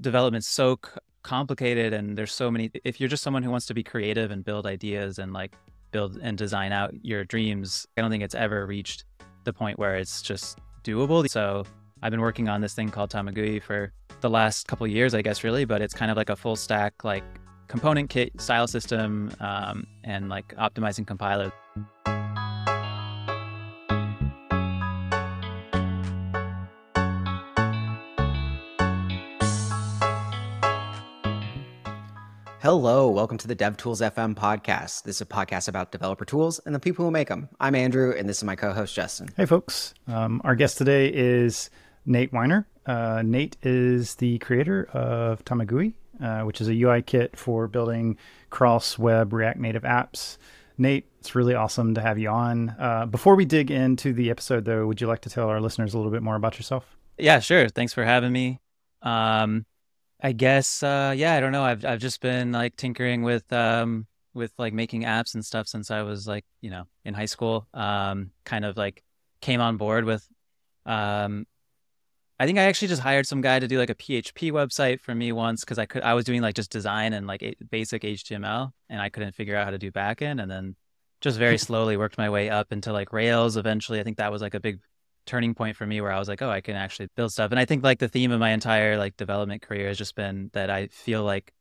development's so c- complicated and there's so many if you're just someone who wants to be creative and build ideas and like build and design out your dreams i don't think it's ever reached the point where it's just doable. So i've been working on this thing called tamagui for the last couple years i guess really but it's kind of like a full stack like component kit style system um, and like optimizing compiler Hello, welcome to the DevTools FM podcast. This is a podcast about developer tools and the people who make them. I'm Andrew, and this is my co-host Justin. Hey, folks. Um, our guest today is Nate Wienert. Uh, Nate is the creator of Tamagui, uh, which is a UI kit for building cross-web React Native apps. Nate, it's really awesome to have you on. Uh, before we dig into the episode, though, would you like to tell our listeners a little bit more about yourself? Yeah, sure. Thanks for having me. Um, I guess uh yeah, I don't know. I've I've just been like tinkering with um with like making apps and stuff since I was like, you know, in high school. Um kind of like came on board with um I think I actually just hired some guy to do like a PHP website for me once cuz I could I was doing like just design and like basic HTML and I couldn't figure out how to do backend and then just very slowly worked my way up into like Rails eventually. I think that was like a big turning point for me where I was like, oh, I can actually build stuff. And I think like the theme of my entire like development career has just been that I feel like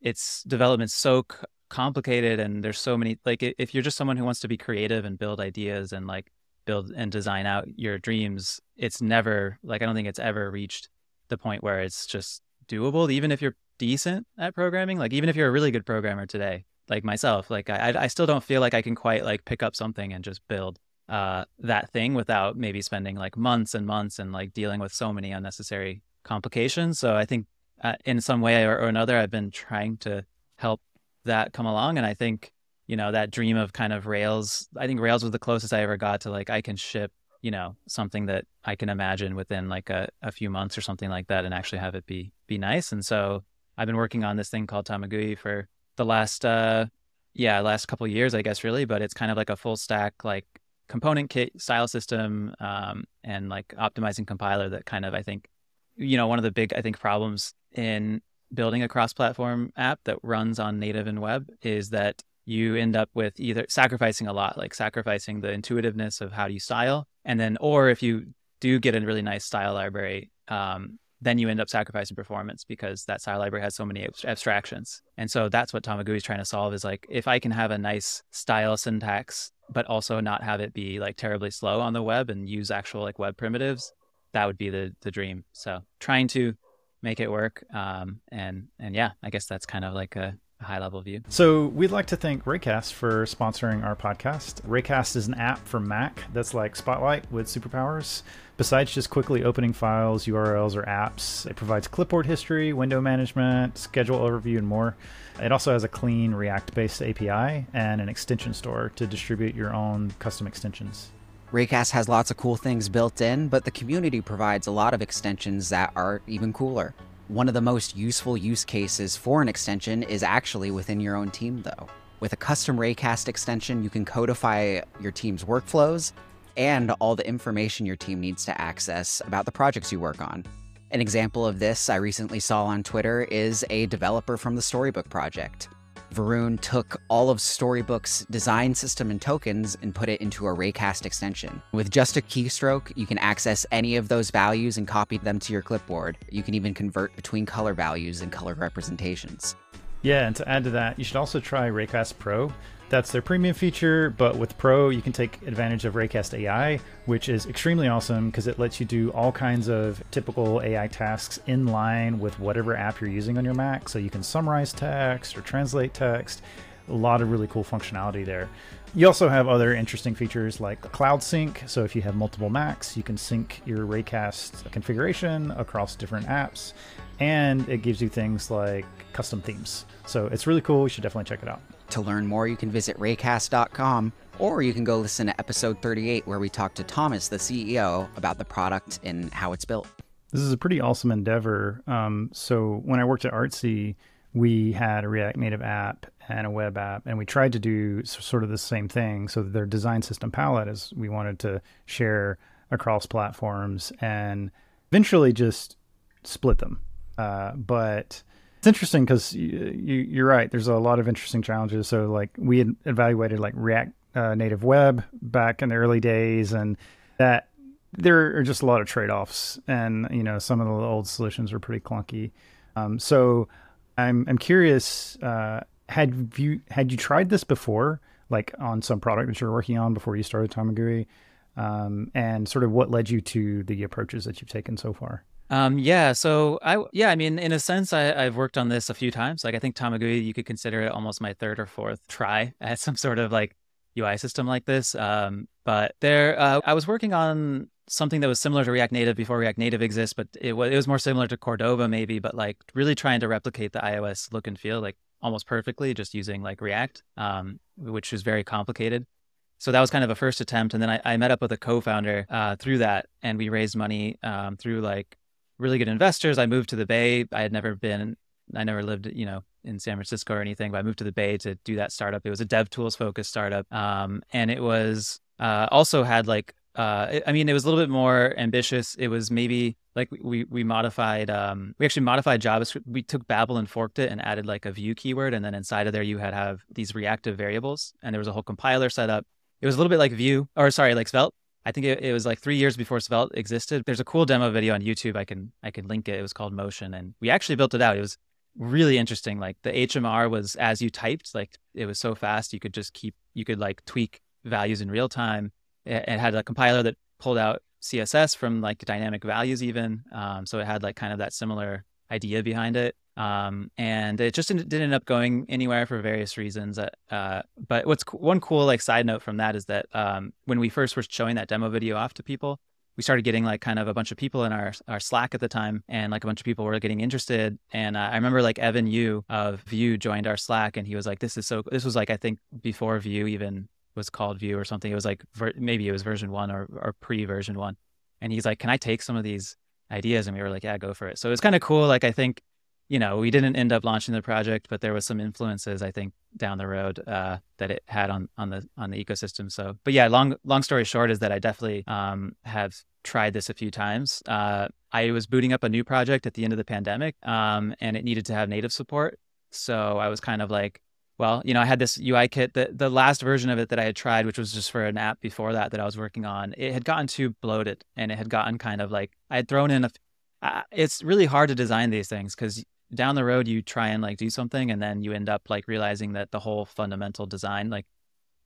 it's development so c- complicated and there's so many like if you're just someone who wants to be creative and build ideas and like build and design out your dreams, it's never like I don't think it's ever reached the point where it's just doable even if you're decent at programming, like even if you're a really good programmer today, like myself, like I I still don't feel like I can quite like pick up something and just build uh, that thing without maybe spending like months and months and like dealing with so many unnecessary complications. So I think uh, in some way or, or another, I've been trying to help that come along. And I think, you know, that dream of kind of Rails, I think Rails was the closest I ever got to like, I can ship, you know, something that I can imagine within like a, a few months or something like that and actually have it be, be nice. And so I've been working on this thing called Tamagui for the last, uh, yeah, last couple years, I guess, really, but it's kind of like a full stack, like component kit style system um, and like optimizing compiler that kind of I think you know one of the big I think problems in building a cross-platform app that runs on native and web is that you end up with either sacrificing a lot like sacrificing the intuitiveness of how do you style and then or if you do get a really nice style library um, then you end up sacrificing performance because that style library has so many abstractions. And so that's what Tamagui is trying to solve is like if I can have a nice style syntax but also not have it be like terribly slow on the web and use actual like web primitives, that would be the the dream. So trying to make it work. Um, and and yeah, I guess that's kind of like a, a high level view. So we'd like to thank Raycast for sponsoring our podcast. Raycast is an app for Mac that's like Spotlight with superpowers. Besides just quickly opening files, URLs, or apps, it provides clipboard history, window management, schedule overview, and more. It also has a clean React based API and an extension store to distribute your own custom extensions. Raycast has lots of cool things built in, but the community provides a lot of extensions that are even cooler. One of the most useful use cases for an extension is actually within your own team, though. With a custom Raycast extension, you can codify your team's workflows and all the information your team needs to access about the projects you work on. An example of this I recently saw on Twitter is a developer from the Storybook project. Varun took all of Storybook's design system and tokens and put it into a Raycast extension. With just a keystroke, you can access any of those values and copy them to your clipboard. You can even convert between color values and color representations. Yeah, and to add to that, you should also try Raycast Pro. That's their premium feature, but with Pro, you can take advantage of Raycast AI, which is extremely awesome because it lets you do all kinds of typical AI tasks in line with whatever app you're using on your Mac. So you can summarize text or translate text. A lot of really cool functionality there. You also have other interesting features like Cloud Sync. So if you have multiple Macs, you can sync your Raycast configuration across different apps. And it gives you things like custom themes. So it's really cool. You should definitely check it out. To learn more, you can visit raycast.com or you can go listen to episode 38 where we talk to Thomas, the CEO, about the product and how it's built. This is a pretty awesome endeavor. Um, so when I worked at Artsy, we had a React Native app and a web app, and we tried to do sort of the same thing. So their design system palette is we wanted to share across platforms and eventually just split them Uh, but it's interesting because you, are right. There's a lot of interesting challenges. So like we had evaluated like React uh, Native Web back in the early days, and that there are just a lot of trade offs, and you know some of the old solutions were pretty clunky. Um, so I'm I'm curious. Uh, had you had you tried this before, like on some product that you're working on before you started Tamagui, um, and sort of what led you to the approaches that you've taken so far? Um, yeah, so I yeah, I mean, in a sense, I, I've worked on this a few times. Like I think Tamagui, you could consider it almost my third or fourth try at some sort of like UI system like this. Um, but there, uh, I was working on something that was similar to React Native before React Native exists, but it was it was more similar to Cordova maybe, but like really trying to replicate the iOS look and feel like almost perfectly, just using like React, um, which was very complicated. So that was kind of a first attempt, and then I, I met up with a co-founder uh, through that, and we raised money um, through like really good investors. I moved to the Bay. I had never been, I never lived, you know, in San Francisco or anything, but I moved to the Bay to do that startup. It was a dev tools focused startup. Um, and it was uh, also had like, uh, I mean, it was a little bit more ambitious. It was maybe like we we modified, um, we actually modified JavaScript. We took Babel and forked it and added like a view keyword, and then inside of there you had have these reactive variables, and there was a whole compiler set up. It was a little bit like Vue, or sorry, like Svelte, I think it, it, was like three years before Svelte existed. There's a cool demo video on YouTube. I can I can link it. It was called Motion, and we actually built it out. It was really interesting. Like the HMR was as you typed, like it was so fast you could just keep you could like tweak values in real time. It, it had a compiler that pulled out CSS from like dynamic values even. Um, so it had like kind of that similar idea behind it. Um, and it just didn't, end up going anywhere for various reasons. Uh, uh, but what's one cool like side note from that is that um, when we first were showing that demo video off to people, we started getting like kind of a bunch of people in our our Slack at the time, and like a bunch of people were getting interested. And uh, I remember like Evan You of Vue joined our Slack, and he was like, "This is so." This was like I think before Vue even was called Vue or something. It was like ver- maybe it was version one or or pre version one. And he's like, "Can I take some of these ideas?" And we were like, "Yeah, go for it." So it was kind of cool. Like I think you know, we didn't end up launching the project, but there was some influences I think down the road uh, that it had on on the on the ecosystem. So, but yeah, long long story short is that I definitely um, have tried this a few times. Uh, I was booting up a new project at the end of the pandemic, um, and it needed to have native support. So I was kind of like, well, you know, I had this UI kit. The the last version of it that I had tried, which was just for an app before that that I was working on, it had gotten too bloated, and it had gotten kind of like I had thrown in a. Uh, it's really hard to design these things because down the road you try and like do something and then you end up like realizing that the whole fundamental design like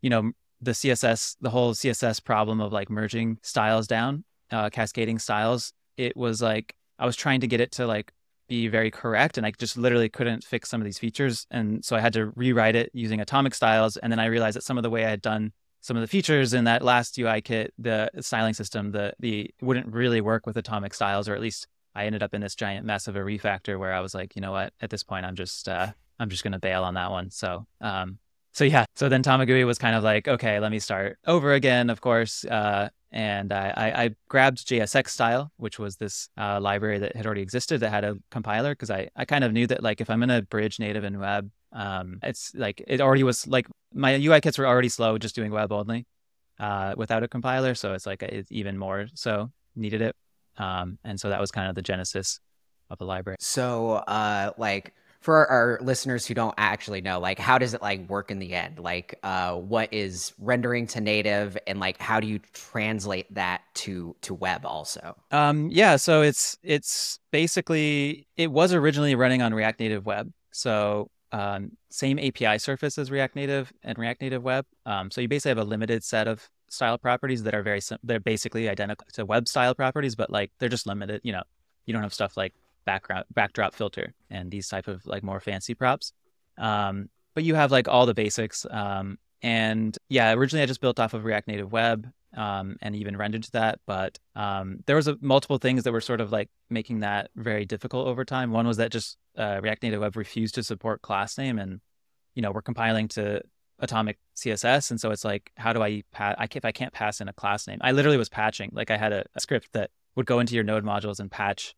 you know the css the whole css problem of like merging styles down uh, cascading styles it was like i was trying to get it to like be very correct and i just literally couldn't fix some of these features and so i had to rewrite it using atomic styles and then i realized that some of the way i had done some of the features in that last ui kit the styling system the the wouldn't really work with atomic styles or at least I ended up in this giant mess of a refactor where I was like, you know what, at this point, I'm just, uh, I'm just to bail on that one. So, um, so yeah, so then Tamagui was kind of like, okay, let me start over again, of course. Uh, and I, I, I, grabbed JSX style, which was this uh, library that had already existed that had a compiler, because I, I kind of knew that like if I'm to bridge native and web, um, it's like it already was like my UI kits were already slow just doing web only uh, without a compiler. So it's like it's even more so needed it. Um, and so that was kind of the genesis of the library. So, uh, like for our listeners who don't actually know, like how does it like work in the end? Like, uh, what is rendering to native, and like how do you translate that to to web also? Um, yeah, so it's it's basically it was originally running on React Native Web, so um, same API surface as React Native and React Native Web. Um, so you basically have a limited set of style properties that are very they're basically identical to web style properties, but like they're just limited. You know, you don't have stuff like background backdrop filter and these type of like more fancy props. Um, but you have like all the basics. Um, and yeah, originally I just built off of React Native Web um, and even rendered to that. But um, there was a, multiple things that were sort of like making that very difficult over time. One was that just uh, React Native Web refused to support class name, and you know we're compiling to atomic css and so it's like how do i pa- I, if i can't pass in a class name i literally was patching like i had a, a, script that would go into your node modules and patch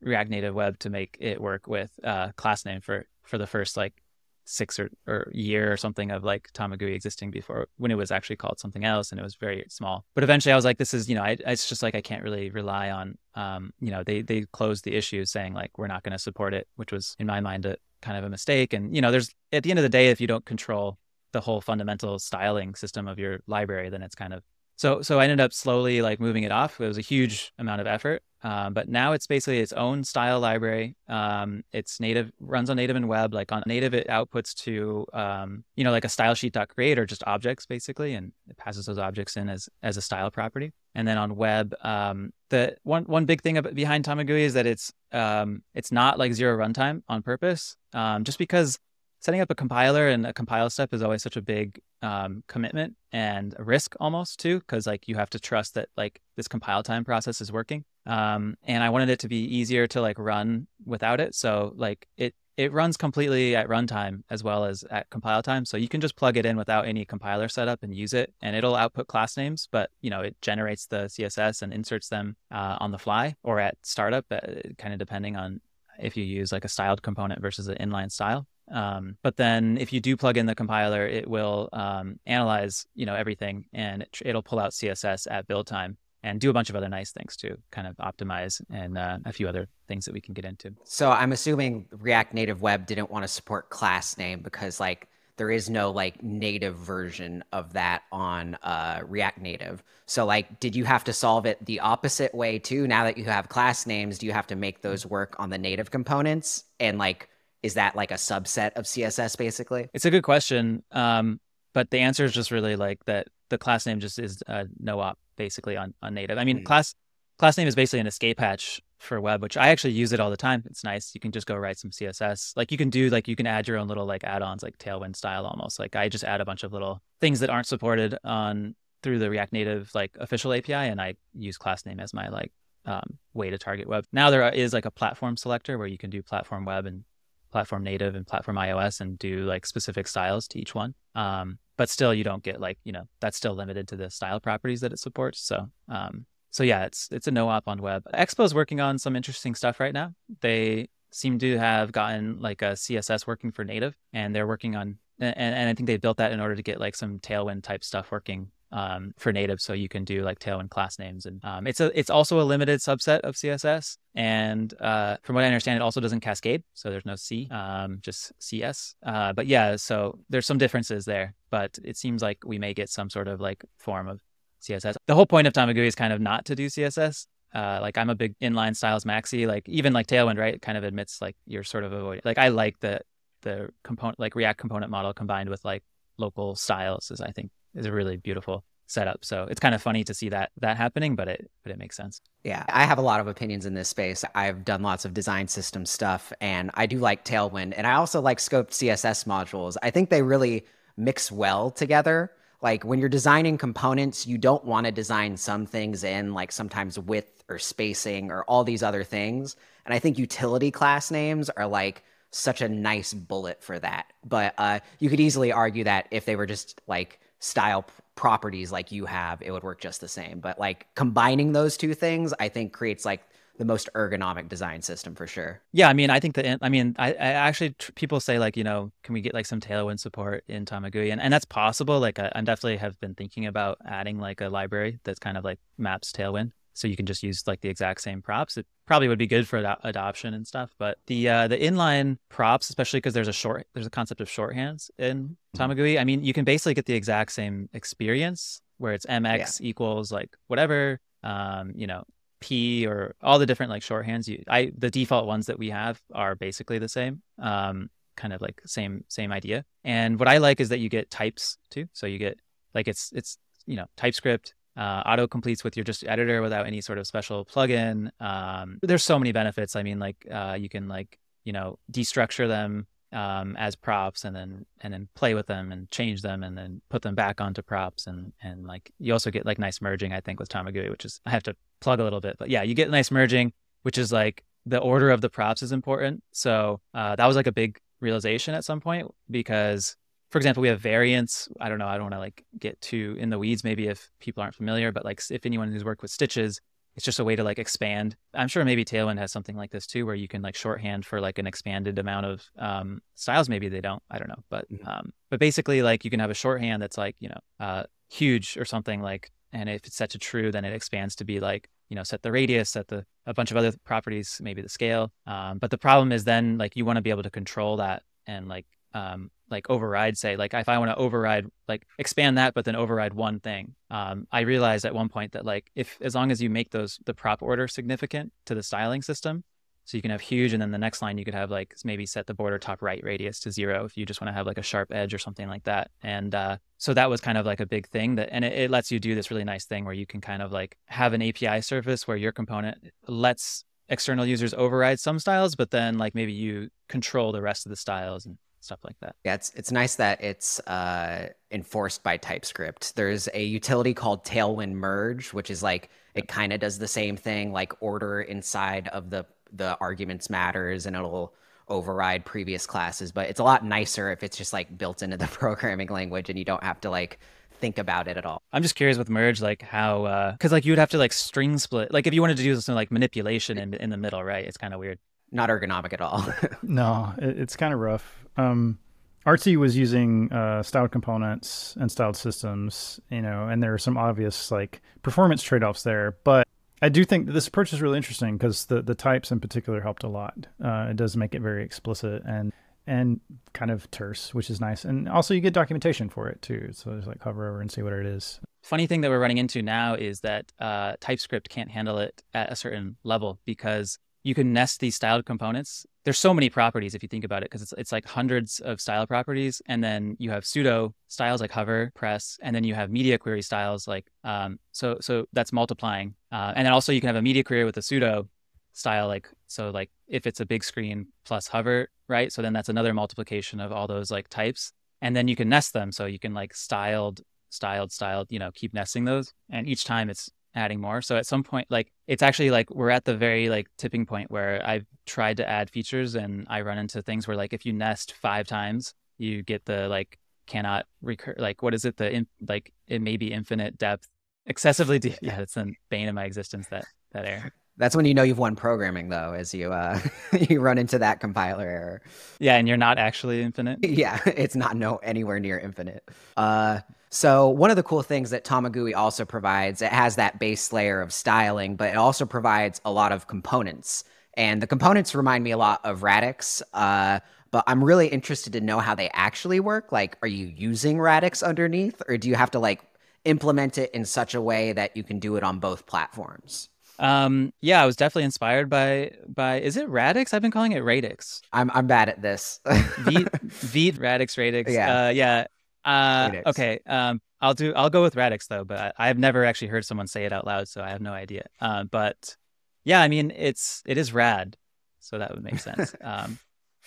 react native web to make it work with uh, class name for for the first like six or, or year or something of like Tamagui existing before when it was actually called something else and it was very small. But eventually I was like, this is, you know, I, it's just like I can't really rely on, um, you know, they they closed the issue saying like we're not going to support it, which was in my mind a kind of a mistake. And you know, there's at the end of the day, if you don't control the whole fundamental styling system of your library, then it's kind of so so I ended up slowly like moving it off. It was a huge amount of effort, um, but now it's basically its own style library. Um, it's native, runs on native and web. Like on native, it outputs to um, you know like a style sheet create or just objects basically, and it passes those objects in as as a style property. And then on web, um, the one one big thing behind Tamagui is that it's um, it's not like zero runtime on purpose, just because setting up a compiler and a compile step is always such a big um, commitment and a risk almost too because like you have to trust that like this compile time process is working. Um, and i wanted it to be easier to like run without it. So like it it runs completely at runtime as well as at compile time. So you can just plug it in without any compiler setup and use it and it'll output class names but you know it generates the css and inserts them uh, on the fly or at startup uh, kind of depending on if you use like a styled component versus an inline style um, but then if you do plug in the compiler, it will um, analyze, you know, everything and it, will pull out CSS at build time and do a bunch of other nice things to kind of optimize and uh, a few other things that we can get into. So I'm assuming React Native Web didn't want to support class name because like there is no like native version of that on uh, React Native. So like, did you have to solve it the opposite way too? Now that you have class names, do you have to make those work on the native components and like is that like a subset of css basically? It's a good question um, but the answer is just really like that the class name just is uh, no op basically on, on native. I mean mm. class class name is basically an escape hatch for web which i actually use it all the time. It's nice. You can just go write some css like you can do like you can add your own little like add-ons like tailwind style almost. Like i just add a bunch of little things that aren't supported on through the react native like official api and i use class name as my like um, way to target web. Now there is like a platform selector where you can do platform web and platform native and platform iOS and do like specific styles to each one. Um, but still, you don't get like you know that's still limited to the style properties that it supports. So um, so yeah, it's it's a no op on web. Expo is working on some interesting stuff right now. They seem to have gotten like a CSS working for native, and they're working on and, and I think they built that in order to get like some Tailwind type stuff working um, for native, so you can do like Tailwind class names, and um, it's a it's also a limited subset of CSS. And uh, from what I understand, it also doesn't cascade, so there's no C, um, just CS. Uh, but yeah, so there's some differences there, but it seems like we may get some sort of like form of CSS. The whole point of Tamagui is kind of not to do CSS. Uh, like I'm a big inline styles maxi. Like even like Tailwind, right? Kind of admits like you're sort of avoiding. Like I like the the component like React component model combined with like local styles is I think is a really beautiful setup. So it's kind of funny to see that that happening, but it but it makes sense. Yeah, I have a lot of opinions in this space. I've done lots of design system stuff, and I do like Tailwind, and I also like scoped CSS modules. I think they really mix well together. Like when you're designing components, you don't want to design some things in like sometimes width or spacing or all these other things. And I think utility class names are like such a nice bullet for that. But uh, you could easily argue that if they were just like style properties like you have, it would work just the same. But like combining those two things, I think creates like the most ergonomic design system for sure. Yeah, I mean, I think that I mean, I, I actually tr- people say like, you know, can we get like some Tailwind support in Tamagui, and and that's possible. Like, I, I definitely have been thinking about adding like a library that's kind of like maps Tailwind so you can just use like the exact same props. It probably would be good for ad- adoption and stuff. But the uh, the inline props, especially because there's a short there's a concept of shorthands in mm-hmm. Tamagui. I mean, you can basically get the exact same experience where it's mx yeah. equals like whatever, um, you know, p or all the different like shorthands. You, I the default ones that we have are basically the same. Um, kind of like same same idea. And what I like is that you get types too. So you get like it's it's you know TypeScript uh, auto completes with your just editor without any sort of special plugin. Um, there's so many benefits. I mean, like uh, you can like you know destructure them um, as props and then and then play with them and change them and then put them back onto props and and like you also get like nice merging. I think with Tamagui, which is I have to plug a little bit, but yeah, you get nice merging, which is like the order of the props is important. So uh, that was like a big realization at some point because for example, we have variants. I don't know. I don't want to like get too in the weeds, maybe if people aren't familiar, but like if anyone who's worked with stitches, it's just a way to like expand. I'm sure maybe Tailwind has something like this too, where you can like shorthand for like an expanded amount of um, styles. Maybe they don't. I don't know. But mm-hmm. um, but basically, like you can have a shorthand that's like you know uh, huge or something like, and if it's set to true, then it expands to be like you know set the radius, set the a bunch of other properties, maybe the scale. Um, but the problem is then like you want to be able to control that and like um, like override say like if i want to override like expand that but then override one thing um, i realized at one point that like if as long as you make those the prop order significant to the styling system so you can have huge and then the next line you could have like maybe set the border top right radius to zero if you just want to have like a sharp edge or something like that. And uh, so that was kind of like a big thing that and it, it lets you do this really nice thing where you can kind of like have an api surface where your component lets external users override some styles but then like maybe you control the rest of the styles and stuff like that. Yeah, it's it's nice that it's uh, enforced by TypeScript. There's a utility called Tailwind Merge, which is like it kind of does the same thing, like order inside of the the arguments matters, and it'll override previous classes. But it's a lot nicer if it's just like built into the programming language, and you don't have to like think about it at all. I'm just curious with merge, like how, because uh, like you would have to like string split, like if you wanted to do some like manipulation in in the middle, right? It's kind of weird. Not ergonomic at all. no, it, it's kind of rough. Um, Artsy was using uh, styled components and styled systems, you know, and there are some obvious like performance trade offs there. But I do think this approach is really interesting because the the types in particular helped a lot. Uh, it does make it very explicit and and kind of terse, which is nice. And also you get documentation for it too. So there's like hover over and see what it is. Funny thing that we're running into now is that uh, TypeScript can't handle it at a certain level because you can nest these styled components. There's so many properties if you think about it, because it's it's like hundreds of style properties, and then you have pseudo styles like hover, press, and then you have media query styles like um. So so that's multiplying, uh, and then also you can have a media query with a pseudo style like so like if it's a big screen plus hover, right? So then that's another multiplication of all those like types, and then you can nest them. So you can like styled, styled, styled, you know, keep nesting those, and each time it's adding more. So at some point, like it's actually like we're at the very like tipping point where I've tried to add features and I run into things where like if you nest five times, you get the like cannot recur like what is it the in, like it may be infinite depth excessively deep. Yeah, it's the bane of my existence that that error. That's when you know you've won programming, though, as you uh, you run into that compiler error. Yeah, and you're not actually infinite. Yeah, it's not no anywhere near infinite. Uh, so one of the cool things that Tamagui also provides, it has that base layer of styling, but it also provides a lot of components. And the components remind me a lot of Radix. Uh, but I'm really interested to know how they actually work. Like, are you using Radix underneath, or do you have to like implement it in such a way that you can do it on both platforms? Um, yeah, I was definitely inspired by by is it Radix? I've been calling it Radix. I'm I'm bad at this. v v Radix Radix. Yeah. Uh, yeah. Uh, okay. Um, I'll do. I'll go with Radix though, but I, have never actually heard someone say it out loud, so I have no idea. Uh, but yeah, I mean, it's it is rad, so that would make sense. um,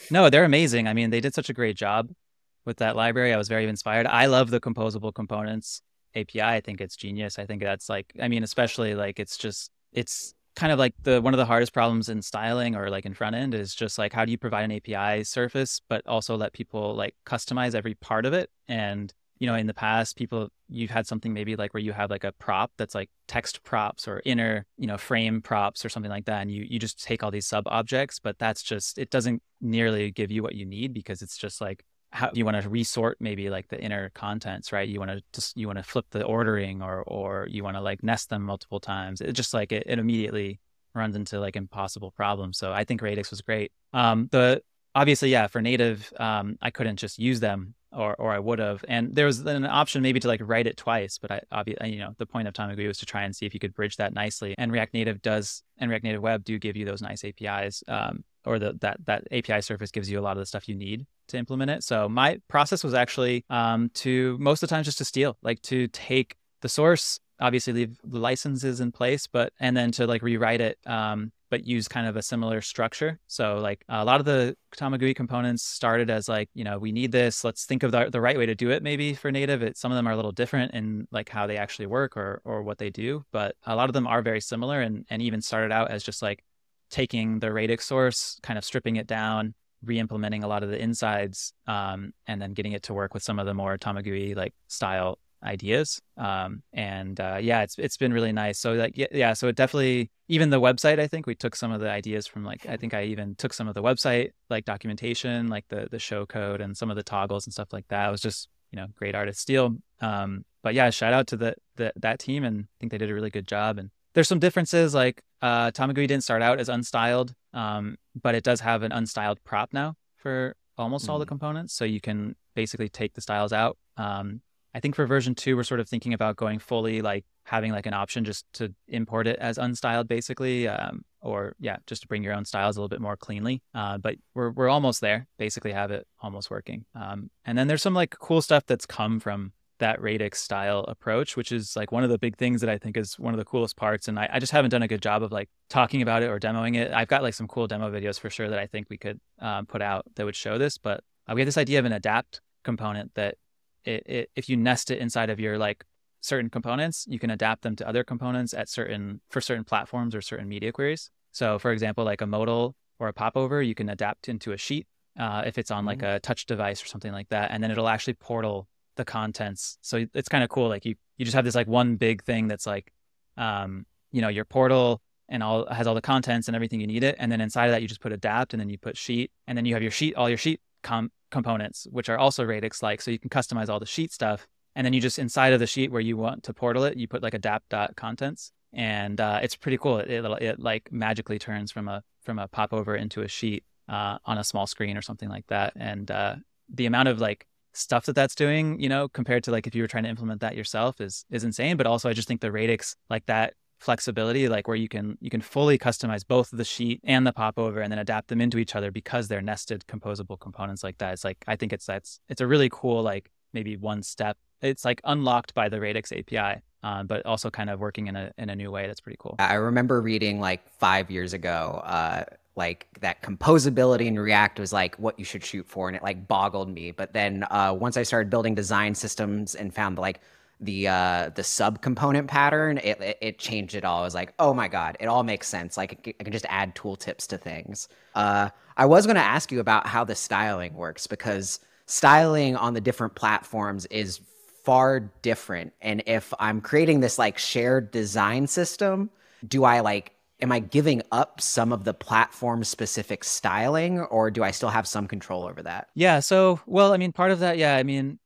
no, they're amazing. I mean, they did such a great job with that library. I was very inspired. I love the composable components API. I think it's genius. I think that's like, I mean, especially like it's just it's kind of like the one of the hardest problems in styling or like in front end is just like how do you provide an API surface but also let people like customize every part of it? And you know in the past people you've had something maybe like where you have like a prop that's like text props or inner you know frame props or something like that and you you just take all these sub objects but that's just it doesn't nearly give you what you need because it's just like how you want to resort maybe like the inner contents right? You want to just you want to flip the ordering or or you want to like nest them multiple times. It just like it, it immediately runs into like impossible problems. So i think radix was great. Um the obviously yeah for native um i couldn't just use them or or i would have. And there was an option maybe to like write it twice but i obviously you know the point of Tamagui was to try and see if you could bridge that nicely. And react native does and react native web do give you those nice apis um or the, that that api surface gives you a lot of the stuff you need to implement it. So my process was actually um, to most of the time just to steal, like to take the source, obviously leave the licenses in place, but and then to like rewrite it, um, but use kind of a similar structure. So like a lot of the Tamagui components started as like you know we need this. Let's think of the, the right way to do it. Maybe for native, it, some of them are a little different in like how they actually work or or what they do, but a lot of them are very similar and and even started out as just like taking the radix source, kind of stripping it down, re-implementing a lot of the insides um, and then getting it to work with some of the more Tamagui like style ideas. Um, and uh, yeah, it's it's been really nice. So like yeah, yeah, so it definitely even the website. I think we took some of the ideas from like I think I even took some of the website like documentation, like the the show code and some of the toggles and stuff like that. It was just you know great art of steel. Um, but yeah, shout out to the, the that team and I think they did a really good job. And there's some differences like uh, Tamagui didn't start out as unstyled, um, but it does have an unstyled prop now for almost mm. all the mm. components. So you can basically take the styles out. Um, I think for version two, we're sort of thinking about going fully like having like an option just to import it as unstyled, basically, um, or yeah, just to bring your own styles a little bit more cleanly. Uh, but we're we're almost there. Basically, have it almost working. Um, and then there's some like cool stuff that's come from that radix style approach, which is like one of the big things that I think is one of the coolest parts. And I, I, just haven't done a good job of like talking about it or demoing it. I've got like some cool demo videos for sure that I think we could um, put out that would show this. But uh, we have this idea of an adapt component that it, it, if you nest it inside of your like certain components, you can adapt them to other components at certain for certain platforms or certain media queries. So for example, like a modal or a popover, you can adapt into a sheet uh, if it's on like mm-hmm. a touch device or something like that, and then it'll actually portal the contents. So it's kind of cool. Like you you just have this like one big thing that's like, um, you know, your portal and all has all the contents and everything you need it, and then inside of that you just put adapt, and then you put sheet, and then you have your sheet all your sheet com- components, which are also radix like, so you can customize all the sheet stuff. And then you just inside of the sheet where you want to portal it, you put like adapt dot contents, and uh, it's pretty cool. It, it, it like magically turns from a from a popover into a sheet uh, on a small screen or something like that. And uh, the amount of like stuff that that's doing, you know, compared to like if you were trying to implement that yourself is is insane. But also, I just think the radix like that flexibility, like where you can you can fully customize both the sheet and the popover and then adapt them into each other because they're nested composable components like that. It's like I think it's that's it's a really cool like maybe one step. It's like unlocked by the Radix API. Um, but also kind of working in a in a new way. That's pretty cool. I remember reading like five years ago, uh, like that composability in React was like what you should shoot for, and it like boggled me. But then uh, once I started building design systems and found like the uh the subcomponent pattern it, it, it changed it all. I was like oh my god it all makes sense. Like i can just add tooltips to things. Uh i was going to ask you about how the styling works because styling on the different platforms is far different. And if i'm creating this like shared design system do i like am i giving up some of the platform specific styling or do i still have some control over that yeah so well i mean part of that yeah i mean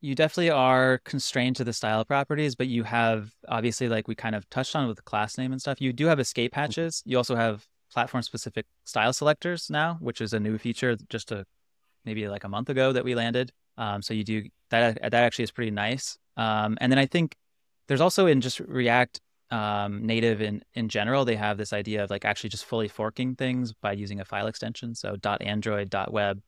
you definitely are constrained to the style properties, but you have obviously, like we kind of touched on with the class name and stuff, you do have escape mm-hmm. hatches. You also have platform specific style selectors now, which is a new feature just a maybe like a month ago that we landed. Um, so you do that, that actually is pretty nice. Um, and then I think there's also in just React um, native in, in general, they have this idea of like actually just fully forking things by using a file extension. So .android, .web,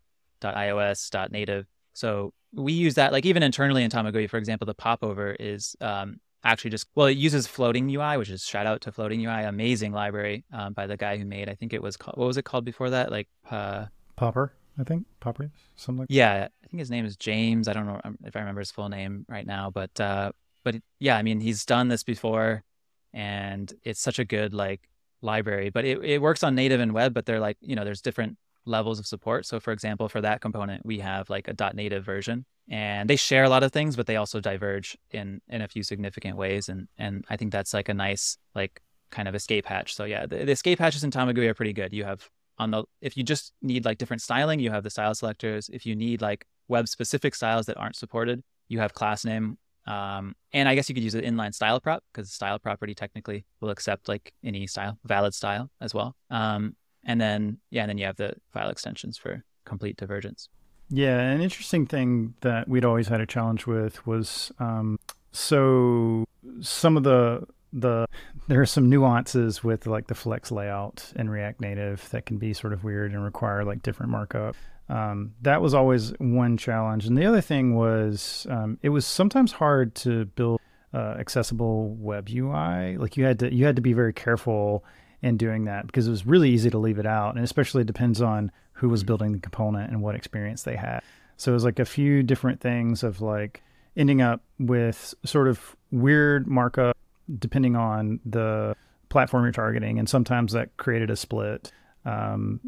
.ios, .native. So we use that like even internally in Tamagui, for example, the popover is um, actually just well, it uses floating UI, which is shout out to floating UI, amazing library um, by the guy who made. I think it was called, what was it called before that? Like uh, Popper, I think Popper, something. like Yeah, I think his name is James. I don't know um, if I remember his full name right now, but uh, but yeah, I mean he's done this before, and it's such a good like library. But it, it works on native and web, but they're like you know there's different levels of support. So for example, for that component, we have like a .native version and they share a lot of things, but they also diverge in, in a few significant ways. And, and I think that's like a nice, like kind of escape hatch. So yeah, the, the escape hatches in Tamagui are pretty good. You have on the, if you just need like different styling, you have the style selectors. If you need like web specific styles that aren't supported, you have class name. Um, and I guess you could use an inline style prop because style property technically will accept like any style, valid style as well. Um, and then yeah, and then you have the file extensions for complete divergence. Yeah, an interesting thing that we'd always had a challenge with was um, so some of the the there are some nuances with like the flex layout in React Native that can be sort of weird and require like different markup. Um, that was always one challenge, and the other thing was um, it was sometimes hard to build uh, accessible web UI. Like you had to you had to be very careful in doing that because it was really easy to leave it out. And especially it depends on who was building the component and what experience they had. So it was like a few different things of like ending up with sort of weird markup depending on the platform you're targeting. And sometimes that created a split. Um,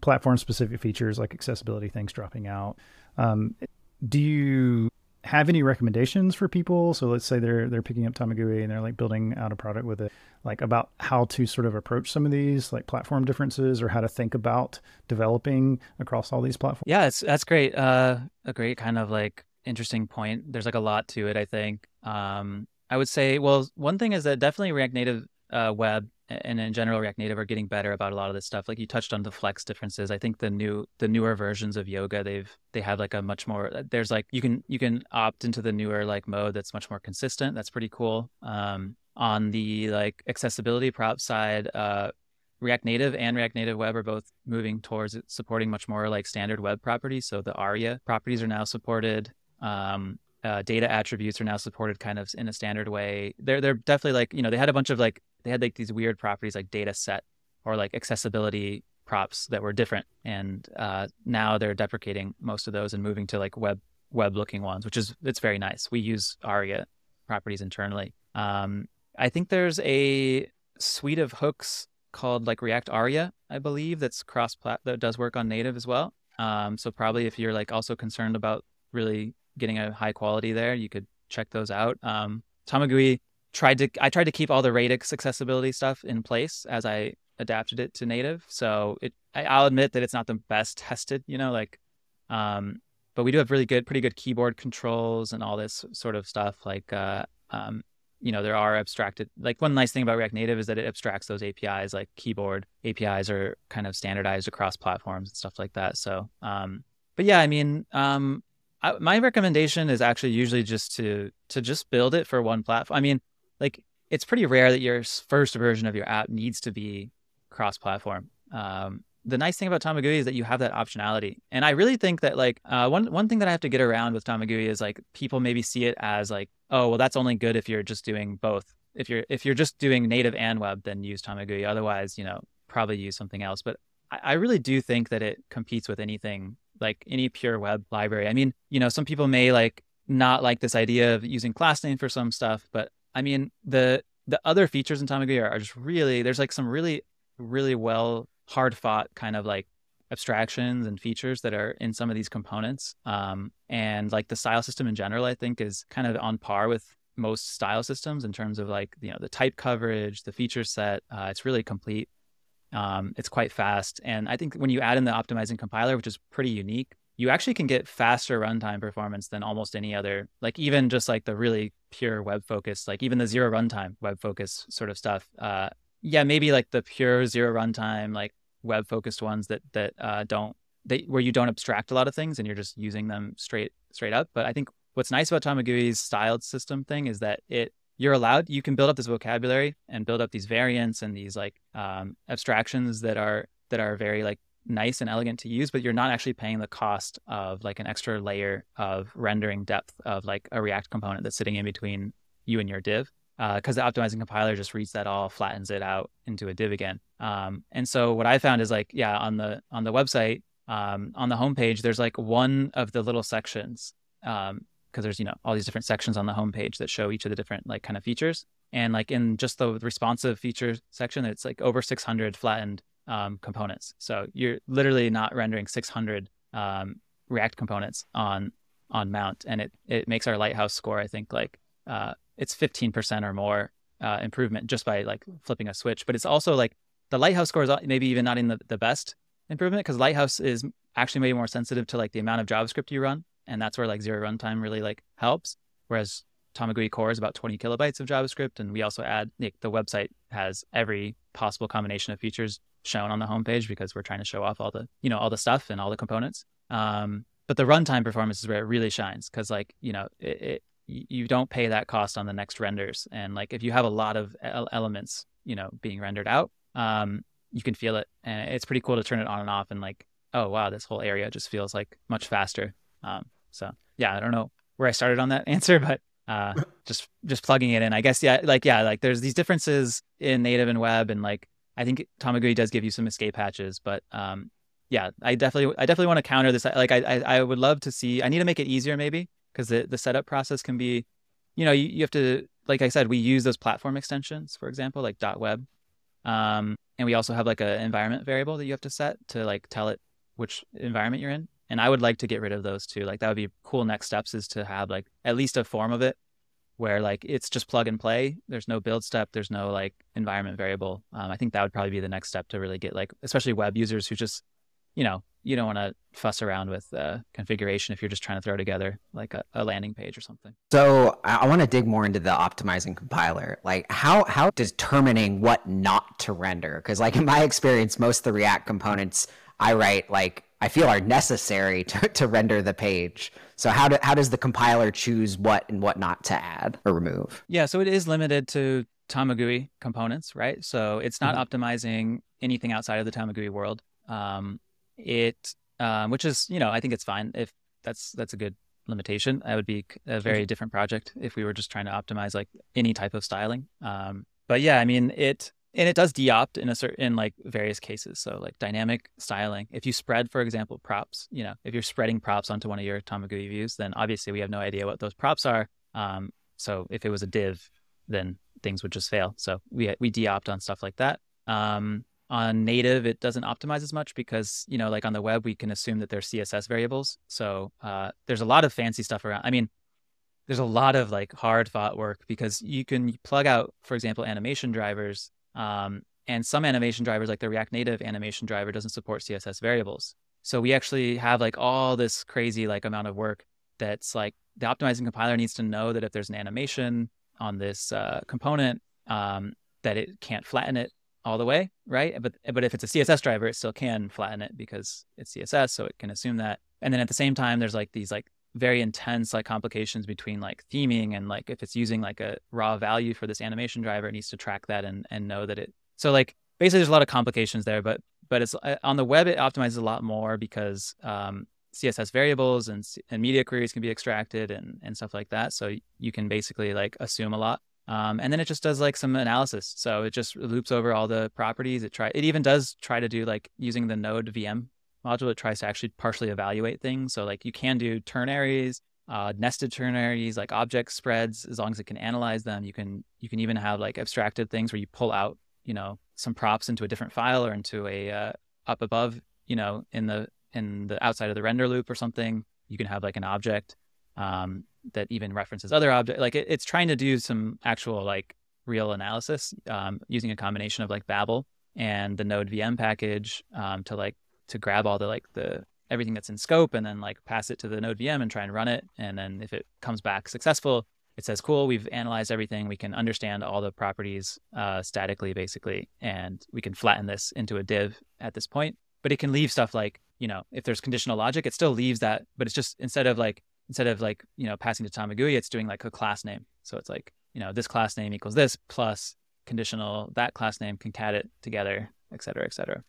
platform specific features like accessibility things dropping out. Um, do you have any recommendations for people? So let's say they're they're picking up Tamagui and they're like building out a product with it, like about how to sort of approach some of these like platform differences or how to think about developing across all these platforms. Yeah, it's that's great. Uh, a great kind of like interesting point. There's like a lot to it. I think. Um, I would say, well, one thing is that definitely React Native uh, web and in general React Native are getting better about a lot of this stuff. Like you touched on the flex differences. I think the new the newer versions of Yoga they've they have like a much more there's like you can you can opt into the newer like mode that's much more consistent. That's pretty cool. Um, on the like accessibility prop side, uh, React Native and React Native Web are both moving towards supporting much more like standard web properties. So the ARIA properties are now supported. Um, uh, data attributes are now supported kind of in a standard way. They're they're definitely like you know they had a bunch of like they had like these weird properties like data set or like accessibility props that were different, and uh, now they're deprecating most of those and moving to like web web looking ones, which is it's very nice. We use ARIA properties internally. Um, I think there's a suite of hooks called like React ARIA, I believe, that's cross plat that does work on native as well. Um, so probably if you're like also concerned about really getting a high quality there, you could check those out. Um, Tamagui tried to I tried to keep all the radix accessibility stuff in place as I adapted it to native. So it I, will admit that it's not the best tested, you know, like um, but we do have really good, pretty good keyboard controls and all this sort of stuff. Like uh, um, you know, there are abstracted like one nice thing about React Native is that it abstracts those APIs like keyboard APIs are kind of standardized across platforms and stuff like that. So um, but yeah, I mean, um, I, my recommendation is actually usually just to to just build it for one platform. I mean, like it's pretty rare that your first version of your app needs to be cross-platform. Um, the nice thing about Tamagui is that you have that optionality, and I really think that like uh, one one thing that I have to get around with Tamagui is like people maybe see it as like, oh, well, that's only good if you're just doing both. If you're if you're just doing native and web, then use Tamagui. Otherwise, you know, probably use something else. But I, I really do think that it competes with anything like any pure web library. I mean, you know, some people may like not like this idea of using class name for some stuff, but I mean, the the other features in Tamagui are, are just really there's like some really really well hard fought kind of like abstractions and features that are in some of these components. Um, and like the style system in general, I think is kind of on par with most style systems in terms of like you know the type coverage, the feature set. Uh, it's really complete. Um, it's quite fast. And I think when you add in the optimizing compiler, which is pretty unique, you actually can get faster runtime performance than almost any other, like even just like the really pure web focus, like even the zero runtime web focus sort of stuff. Uh, yeah, maybe like the pure zero runtime, like web focused ones that that uh, don't they where you don't abstract a lot of things and you're just using them straight straight up. But I think what's nice about Tamagui's styled system thing is that it you're allowed you can build up this vocabulary and build up these variants and these like um, abstractions that are that are very like nice and elegant to use but you're not actually paying the cost of like an extra layer of rendering depth of like a react component that's sitting in between you and your div because uh, the optimizing compiler just reads that all flattens it out into a div again. Um, and so what i found is like yeah on the on the website um, on the homepage there's like one of the little sections um, because there's you know all these different sections on the homepage that show each of the different like kind of features. And like in just the responsive features section it's like over 600 flattened um, components so you're literally not rendering 600 um, react components on on mount and it it makes our lighthouse score i think like uh, it's 15% or more uh, improvement just by like flipping a switch but it's also like the lighthouse score is maybe even not in the, the best improvement because lighthouse is actually maybe more sensitive to like the amount of javascript you run and that's where like zero runtime really like helps. Whereas Tamagui core is about 20 kilobytes of JavaScript, and we also add like, the website has every possible combination of features shown on the homepage because we're trying to show off all the you know all the stuff and all the components. Um, but the runtime performance is where it really shines because like you know it, it, you don't pay that cost on the next renders, and like if you have a lot of elements you know being rendered out, um, you can feel it, and it's pretty cool to turn it on and off and like oh wow this whole area just feels like much faster. Um, so yeah, I don't know where I started on that answer, but uh, just just plugging it in. I guess yeah, like yeah, like there's these differences in native and web, and like I think Tamagui does give you some escape hatches, but um, yeah, I definitely I definitely want to counter this. Like I, I I would love to see. I need to make it easier maybe because the the setup process can be, you know, you, you have to like I said, we use those platform extensions, for example, like .web, um, and we also have like an environment variable that you have to set to like tell it which environment you're in. And I would like to get rid of those too. Like that would be cool next steps is to have like at least a form of it where like it's just plug and play. There's no build step. There's no like environment variable. Um, I think that would probably be the next step to really get like, especially web users who just, you know, you don't want to fuss around with uh, configuration if you're just trying to throw together like a, a landing page or something. So I want to dig more into the optimizing compiler. Like how how determining what not to render? Because like in my experience, most of the React components I write like I feel are necessary to, to render the page. So how do, how does the compiler choose what and what not to add or remove? Yeah, so it is limited to Tamagui components, right? So it's not mm-hmm. optimizing anything outside of the Tamagui world. Um, it, um, which is, you know, I think it's fine if that's that's a good limitation. That would be a very mm-hmm. different project if we were just trying to optimize like any type of styling. Um, but yeah, I mean it, and it does deopt in a certain in like various cases. So like dynamic styling. If you spread, for example, props, you know, if you're spreading props onto one of your Tamagui views, then obviously we have no idea what those props are. Um, so if it was a div, then things would just fail. So we we deopt on stuff like that. Um, on native it doesn't optimize as much because you know like on the web we can assume that there's css variables so uh, there's a lot of fancy stuff around i mean there's a lot of like hard fought work because you can plug out for example animation drivers um, and some animation drivers like the react native animation driver doesn't support css variables so we actually have like all this crazy like amount of work that's like the optimizing compiler needs to know that if there's an animation on this uh, component um, that it can't flatten it all the way, right? But but if it's a CSS driver, it still can flatten it because it's CSS, so it can assume that. And then at the same time, there's like these like very intense like complications between like theming and like if it's using like a raw value for this animation driver, it needs to track that and and know that it. So like basically, there's a lot of complications there, but but it's uh, on the web it optimizes a lot more because um, CSS variables and and media queries can be extracted and and stuff like that. So you can basically like assume a lot. Um, and then it just does like some analysis. So it just loops over all the properties. It try it even does try to do like using the node VM module. It tries to actually partially evaluate things. So like you can do ternaries, uh, nested ternaries, like object spreads, as long as it can analyze them. You can you can even have like abstracted things where you pull out you know some props into a different file or into a uh, up above you know in the in the outside of the render loop or something. You can have like an object. Um, that even references other objects. Like it, it's trying to do some actual like real analysis um, using a combination of like Babel and the Node VM package um, to like to grab all the like the everything that's in scope and then like pass it to the Node VM and try and run it. And then if it comes back successful, it says, cool, we've analyzed everything. We can understand all the properties uh, statically, basically, and we can flatten this into a div at this point. But it can leave stuff like, you know, if there's conditional logic, it still leaves that, but it's just instead of like instead of like you know passing to Tamagui, it's doing like a class name. So it's like you know this class name equals this plus conditional that class name concat it together, et cetera, et cetera.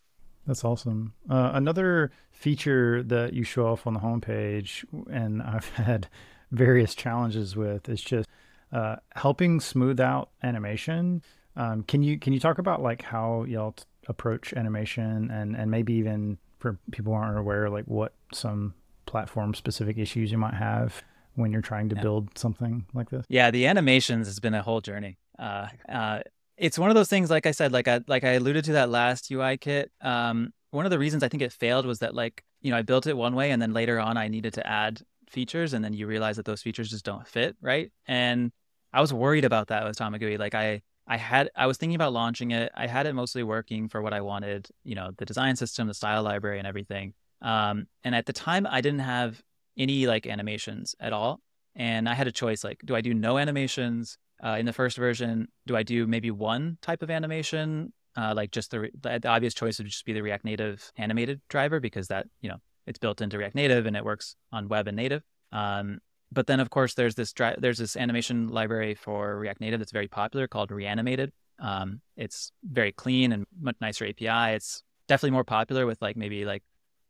That's awesome. Uh, another feature that you show off on the homepage, and I've had various challenges with, is just uh, helping smooth out animation. Um, can you can you talk about like how y'all t- approach animation, and and maybe even for people who aren't aware, like what some platform specific issues you might have when you're trying to yeah. build something like this? Yeah, the animations has been a whole journey. Uh, uh, it's one of those things, like I said, like I like I alluded to that last UI kit. Um, one of the reasons I think it failed was that like you know I built it one way, and then later on I needed to add features, and then you realize that those features just don't fit, right? And I was worried about that with Tamagui. Like I I had I was thinking about launching it. I had it mostly working for what I wanted, you know, the design system, the style library, and everything. Um, and at the time, I didn't have any like animations at all. And I had a choice like, do I do no animations? Uh, in the first version, do I do maybe one type of animation? Uh, like just the, the, the obvious choice would just be the React Native animated driver because that you know it's built into React Native and it works on web and native. Um, but then of course there's this dri- there's this animation library for React Native that's very popular called Reanimated. Um, it's very clean and much nicer API. It's definitely more popular with like maybe like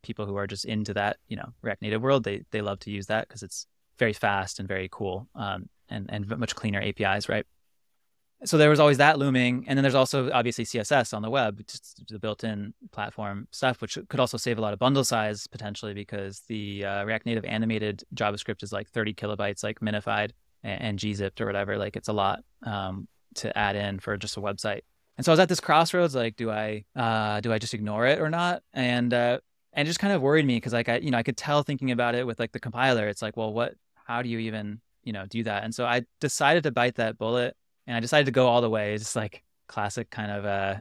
people who are just into that, you know, React Native world, they they love to use that because it's very fast and very cool, um, and and much cleaner APIs, right? So there was always that looming, and then there's also obviously CSS on the web, just the built-in platform stuff, which could also save a lot of bundle size potentially because the uh, React Native animated JavaScript is like 30 kilobytes, like minified and, and gzipped or whatever. Like it's a lot um, to add in for just a website. And so I was at this crossroads, like, do I uh, do I just ignore it or not? And uh, and it just kind of worried me because like I, you know, I could tell thinking about it with like the compiler, it's like, well, what, how do you even, you know, do that? And so I decided to bite that bullet and I decided to go all the way. It's like classic kind of, uh,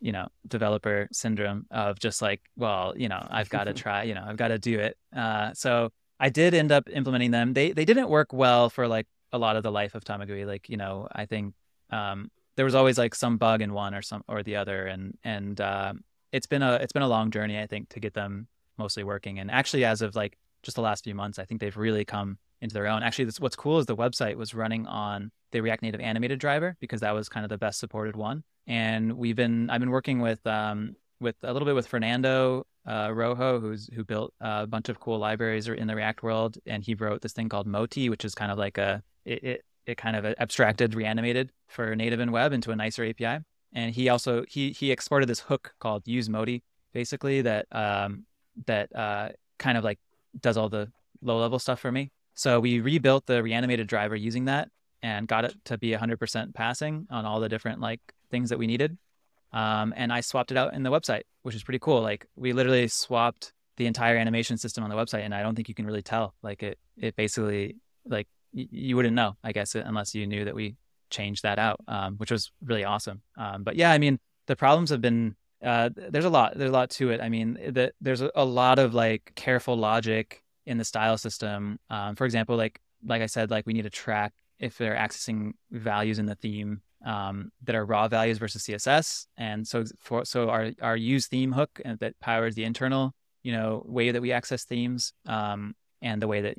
you know, developer syndrome of just like, well, you know, I've got to try, you know, I've got to do it. Uh, so I did end up implementing them. They, they didn't work well for like a lot of the life of Tamagui. Like, you know, I think, um, there was always like some bug in one or some or the other and and uh, it's been a it's been a long journey i think to get them mostly working and actually as of like just the last few months i think they've really come into their own. Actually this, what's cool is the website was running on the react native animated driver because that was kind of the best supported one. And we've been i've been working with um with a little bit with fernando uh, rojo who's who built a bunch of cool libraries in the react world. And he wrote this thing called moti which is kind of like a it, it it kind of abstracted reanimated for native and web into a nicer api and he also he he exported this hook called use moti basically that um that uh kind of like does all the low level stuff for me. So we rebuilt the reanimated driver using that and got it to be 100% passing on all the different like things that we needed. Um, and i swapped it out in the website which is pretty cool. Like we literally swapped the entire animation system on the website and i don't think you can really tell. Like it it basically like y- you wouldn't know i guess unless you knew that we changed that out, um, which was really awesome. Um, but yeah, I mean, the problems have been uh, there's a lot there's a lot to it. I mean, the, there's a, lot of like careful logic in the style system. Um, for example, like like I said, like we need to track if they're accessing values in the theme um, that are raw values versus CSS. And so for so our our use theme hook that powers the internal you know way that we access themes um, and the way that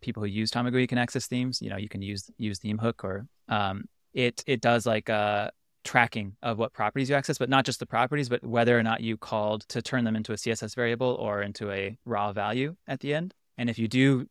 people who use Tamagui can access themes. You know, you can use use theme hook or um, it it does like uh tracking of what properties you access, but not just the properties, but whether or not you called to turn them into a CSS variable or into a raw value at the end. And if you do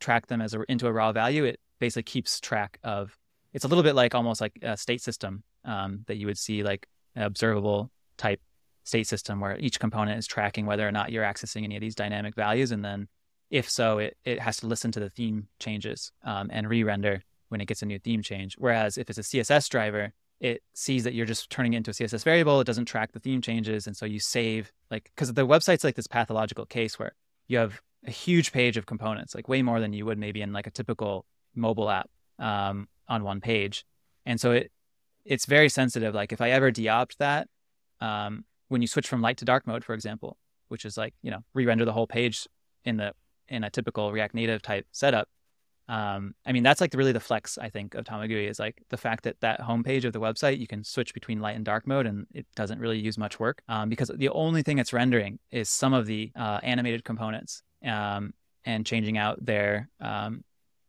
track them as a, into a raw value, it basically keeps track of. It's a little bit like almost like a state system um, that you would see like an observable type state system where each component is tracking whether or not you're accessing any of these dynamic values, and then if so, it it has to listen to the theme changes um, and re-render when it gets a new theme change. Whereas if it's a CSS driver, it sees that you're just turning it into a CSS variable. It doesn't track the theme changes. And so you save like, cause the website's like this pathological case where you have a huge page of components, like way more than you would maybe in like a typical mobile app um, on one page. And so it, it's very sensitive. Like if I ever deopt that, um, when you switch from light to dark mode, for example, which is like, you know, re-render the whole page in the, in a typical React Native type setup, um, I mean, that's like really the flex, I think, of Tamagui is like the fact that that homepage of the website, you can switch between light and dark mode and it doesn't really use much work um, because the only thing it's rendering is some of the uh, animated components um, and changing out their, um,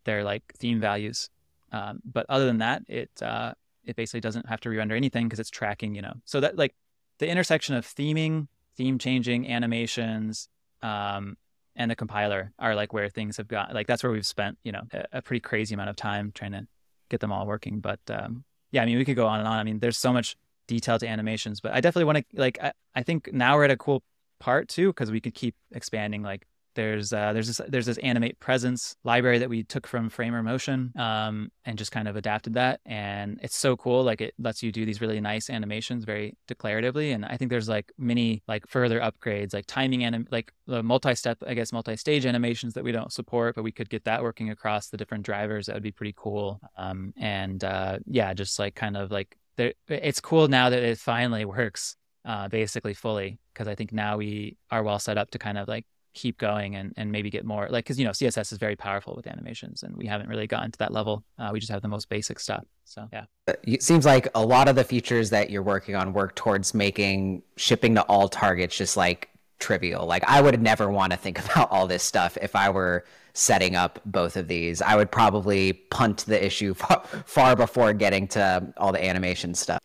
their like theme values. Um, but other than that, it, uh, it basically doesn't have to re-render anything because it's tracking, you know, so that like the intersection of theming, theme changing, animations, um, and the compiler are like where things have got like that's where we've spent you know a, a pretty crazy amount of time trying to get them all working. But um, yeah i mean we could go on and on. I mean there's so much detail to animations but i definitely want to like I, I think now we're at a cool part too because we could keep expanding like there's uh, there's this there's this animate presence library that we took from Framer Motion um, and just kind of adapted that, and it's so cool. Like it lets you do these really nice animations very declaratively, and I think there's like many like further upgrades, like timing and like the multi-step, I guess multi-stage animations that we don't support, but we could get that working across the different drivers. That would be pretty cool. Um, and uh, yeah, just like kind of like there, it's cool now that it finally works uh, basically fully because I think now we are well set up to kind of like keep going and, and maybe get more like because you know css is very powerful with animations and we haven't really gotten to that level. Uh, we just have the most basic stuff. So yeah. Uh, it seems like a lot of the features that you're working on work towards making shipping to all targets just like trivial. Like i would never want to think about all this stuff if i were setting up both of these. I would probably punt the issue far, far before getting to all the animation stuff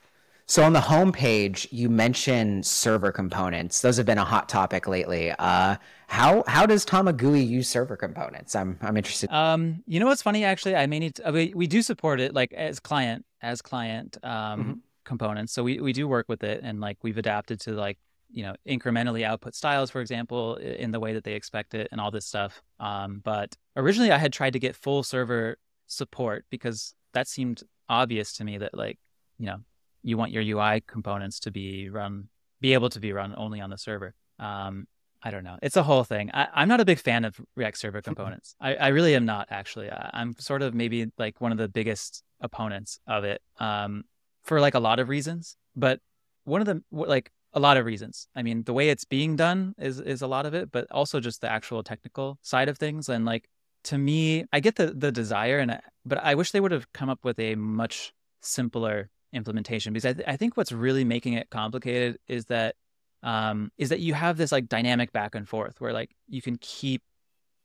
so on the home page, you mention server components. Those have been a hot topic lately. Uh, how how does Tamagui use server components? I'm I'm interested. Um, you know what's funny? Actually, I may need to, we we do support it like as client as client um, mm-hmm. components. So we we do work with it, and like we've adapted to like you know incrementally output styles, for example, in the way that they expect it, and all this stuff. Um, but originally, I had tried to get full server support because that seemed obvious to me that like you know you want your UI components to be run, be able to be run only on the server. Um, I don't know. It's a whole thing. I, am not a big fan of React Server components. I, I really am not actually. I, am sort of maybe like one of the biggest opponents of it um, for like a lot of reasons. But one of the like a lot of reasons. I mean, the way it's being done is is a lot of it, but also just the actual technical side of things. And like to me, I get the the desire, and I, but I wish they would have come up with a much simpler implementation because I, th- I think what's really making it complicated is that um, is that you have this like dynamic back and forth where like you can keep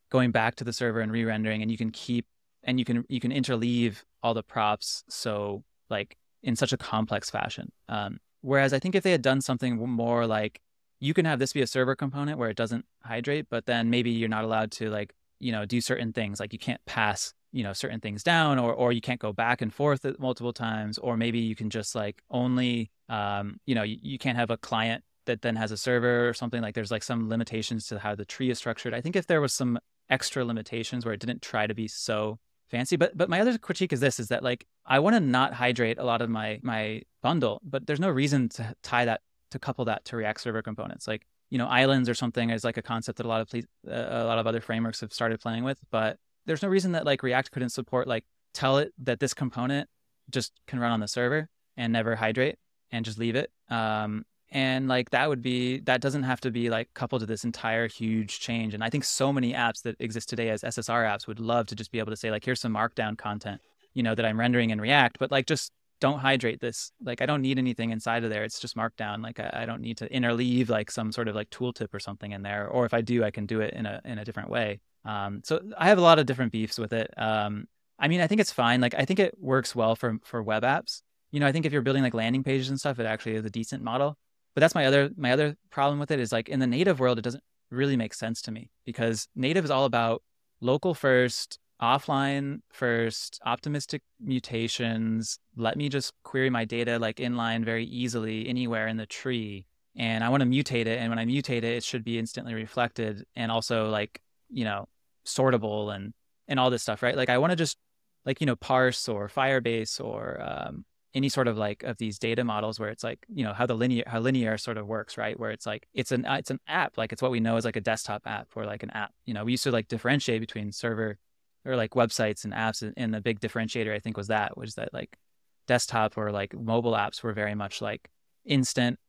going back to the server and re-rendering and you can keep and you can you can interleave all the props so like in such a complex fashion. Um, whereas i think if they had done something more like you can have this be a server component where it doesn't hydrate but then maybe you're not allowed to like you know do certain things. Like you can't pass you know certain things down or or you can't go back and forth multiple times or maybe you can just like only um, you know you, you can't have a client that then has a server or something like there's like some limitations to how the tree is structured. I think if there was some extra limitations where it didn't try to be so fancy but but my other critique is this is that like i want to not hydrate a lot of my my bundle but there's no reason to tie that to couple that to react server components. Like you know islands or something is like a concept that a lot of uh, a lot of other frameworks have started playing with but there's no reason that like react couldn't support like tell it that this component just can run on the server and never hydrate and just leave it. Um, and like that would be that doesn't have to be like coupled to this entire huge change. And i think so many apps that exist today as ssr apps would love to just be able to say like here's some markdown content you know that i'm rendering in react but like just don't hydrate this. Like i don't need anything inside of there. It's just markdown. Like I, I don't need to interleave like some sort of like tooltip or something in there. Or if i do i can do it in a in a different way um so i have a lot of different beefs with it um i mean i think it's fine like i think it works well for for web apps you know i think if you're building like landing pages and stuff it actually is a decent model but that's my other my other problem with it is like in the native world, it doesn't really make sense to me because native is all about local first, offline first, optimistic mutations. Let me just query my data like inline very easily anywhere in the tree. And I want to mutate it. And when I mutate it, it should be instantly reflected and also like, you know, sortable and and all this stuff, right? Like I want to just like, you know, parse or Firebase or um, any sort of like of these data models where it's like you know how the linear how linear sort of works right where it's like it's an it's an app like it's what we know as like a desktop app or like an app you know we used to like differentiate between server or like websites and apps and the big differentiator i think was that was that like desktop or like mobile apps were very much like instant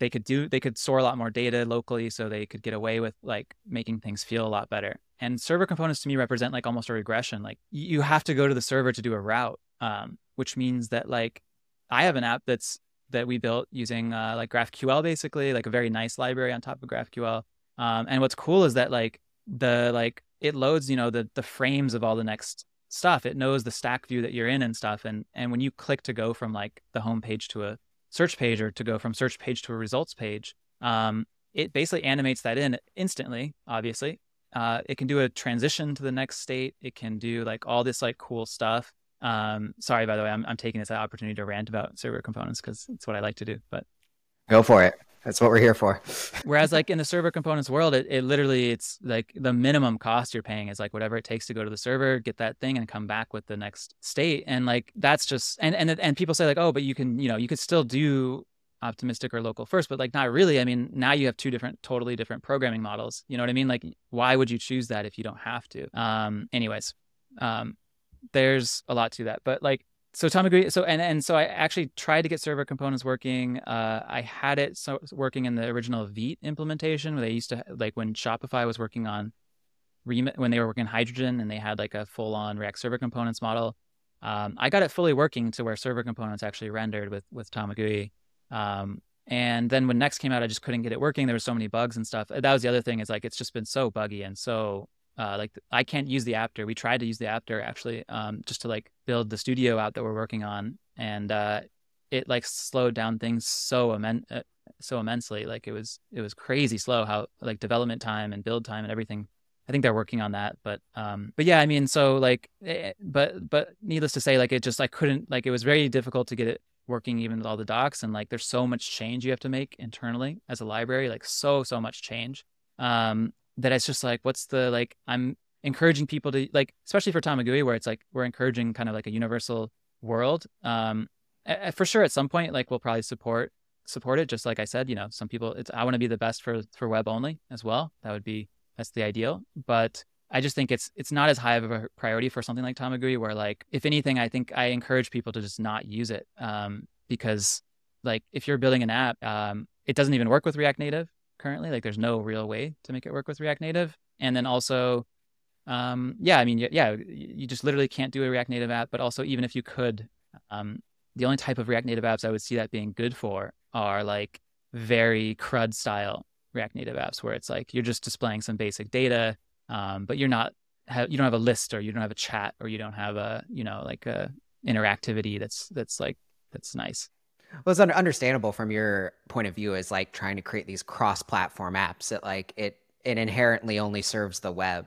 they could do they could store a lot more data locally so they could get away with like making things feel a lot better and server components to me represent like almost a regression like you have to go to the server to do a route um, which means that like I have an app that's that we built using uh, like GraphQL basically, like a very nice library on top of GraphQL. Um, and what's cool is that like the like it loads, you know, the the frames of all the next stuff. It knows the stack view that you're in and stuff. And and when you click to go from like the home page to a search page or to go from search page to a results page, um, it basically animates that in instantly. Obviously, uh, it can do a transition to the next state. It can do like all this like cool stuff. Um, sorry, by the way, I'm, I'm taking this opportunity to rant about server components because it's what I like to do. But go for it. That's what we're here for. Whereas, like in the server components world, it, it literally it's like the minimum cost you're paying is like whatever it takes to go to the server, get that thing, and come back with the next state. And like that's just and and and people say like, oh, but you can you know you could still do optimistic or local first, but like not really. I mean, now you have two different, totally different programming models. You know what I mean? Like, why would you choose that if you don't have to? Um, anyways, um, there's a lot to that. But like so Tamagui, so and and so I actually tried to get server components working. Uh, I had it so working in the original Vite implementation where they used to like when Shopify was working on when they were working Hydrogen and they had like a full on React server components model. Um, I got it fully working to where server components actually rendered with with Tamagui. Um, and then when Next came out, I just couldn't get it working. There were so many bugs and stuff. That was the other thing is like it's just been so buggy and so uh, like I can't use the app dir. We tried to use the app dir actually, um, just to like build the studio out that we're working on, and uh, it like slowed down things so immen- uh, so immensely. Like it was it was crazy slow how like development time and build time and everything. I think they're working on that, but um, but yeah, I mean, so like, eh, but but needless to say, like it just I couldn't like it was very difficult to get it working even with all the docs and like there's so much change you have to make internally as a library, like so so much change. Um, that it's just like, what's the like? I'm encouraging people to like, especially for Tamagui, where it's like we're encouraging kind of like a universal world. Um, for sure, at some point, like we'll probably support support it. Just like I said, you know, some people, it's, I want to be the best for, for web only as well. That would be, that's the ideal. But I just think it's it's not as high of a priority for something like Tamagui, where like if anything, I think I encourage people to just not use it um, because like if you're building an app, um, it doesn't even work with React Native currently. Like there's no real way to make it work with React Native, and then also, um, yeah, I mean, yeah, you just literally can't do a React Native app. But also, even if you could, um, the only type of React Native apps I would see that being good for are like very CRUD style React Native apps, where it's like you're just displaying some basic data um, but you're not you don't have a list or you don't have a chat or you don't have a you know like a interactivity that's that's like that's nice well it's understandable from your point of view as like trying to create these cross-platform apps that like it it inherently only serves the web.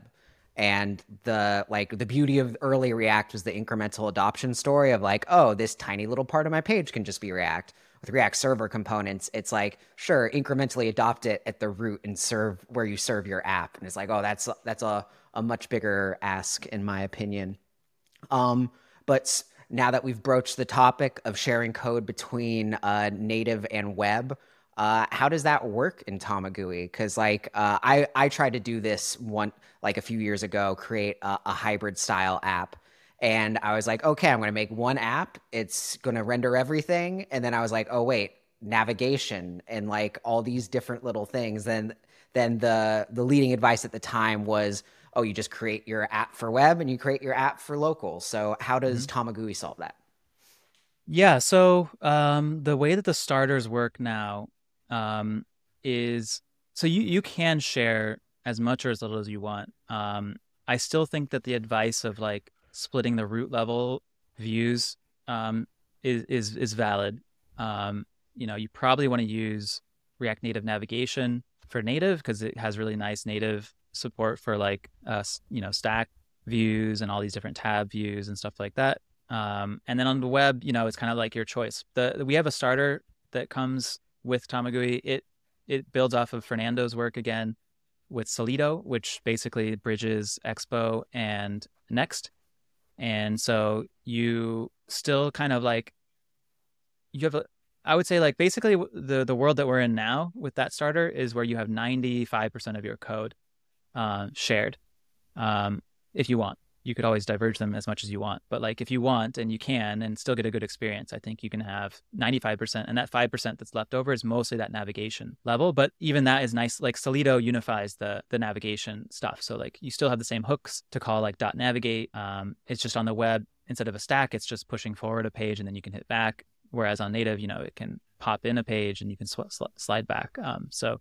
And the like the beauty of early react was the incremental adoption story of like oh this tiny little part of my page can just be react. With React Server components, it's like sure, incrementally adopt it at the root and serve where you serve your app, and it's like oh, that's that's a a much bigger ask in my opinion. Um, but now that we've broached the topic of sharing code between uh, native and web, uh, how does that work in Tamagui? Because like uh, I I tried to do this one like a few years ago, create a, a hybrid style app and I was like, okay, I'm going to make one app. It's going to render everything. And then I was like, oh, wait, navigation and like all these different little things. Then, then the, the leading advice at the time was, oh, you just create your app for web and you create your app for local. So how does mm-hmm. Tamagui solve that? Yeah. So um, the way that the starters work now um, is so you, you can share as much or as little as you want. Um, I still think that the advice of like splitting the root level views um, is is is valid. Um, you know, you probably want to use React Native navigation for native because it has really nice native support for like uh, you know stack views and all these different tab views and stuff like that. Um, and then on the web, you know, it's kind of like your choice. The we have a starter that comes with Tamagui. It it builds off of Fernando's work again with Solito, which basically bridges Expo and Next. And so you still kind of like you have a I would say like basically the the world that we're in now with that starter is where you have 95% of your code uh, shared um, if you want you could always diverge them as much as you want. But like if you want and you can and still get a good experience, I think you can have 95%. And that 5% that's left over is mostly that navigation level. But even that is nice. Like Solito unifies the the navigation stuff. So like you still have the same hooks to call like dot navigate. Um, it's just on the web instead of a stack, it's just pushing forward a page and then you can hit back. Whereas on native, you know, it can pop in a page and you can sw- sl- slide back. Um, so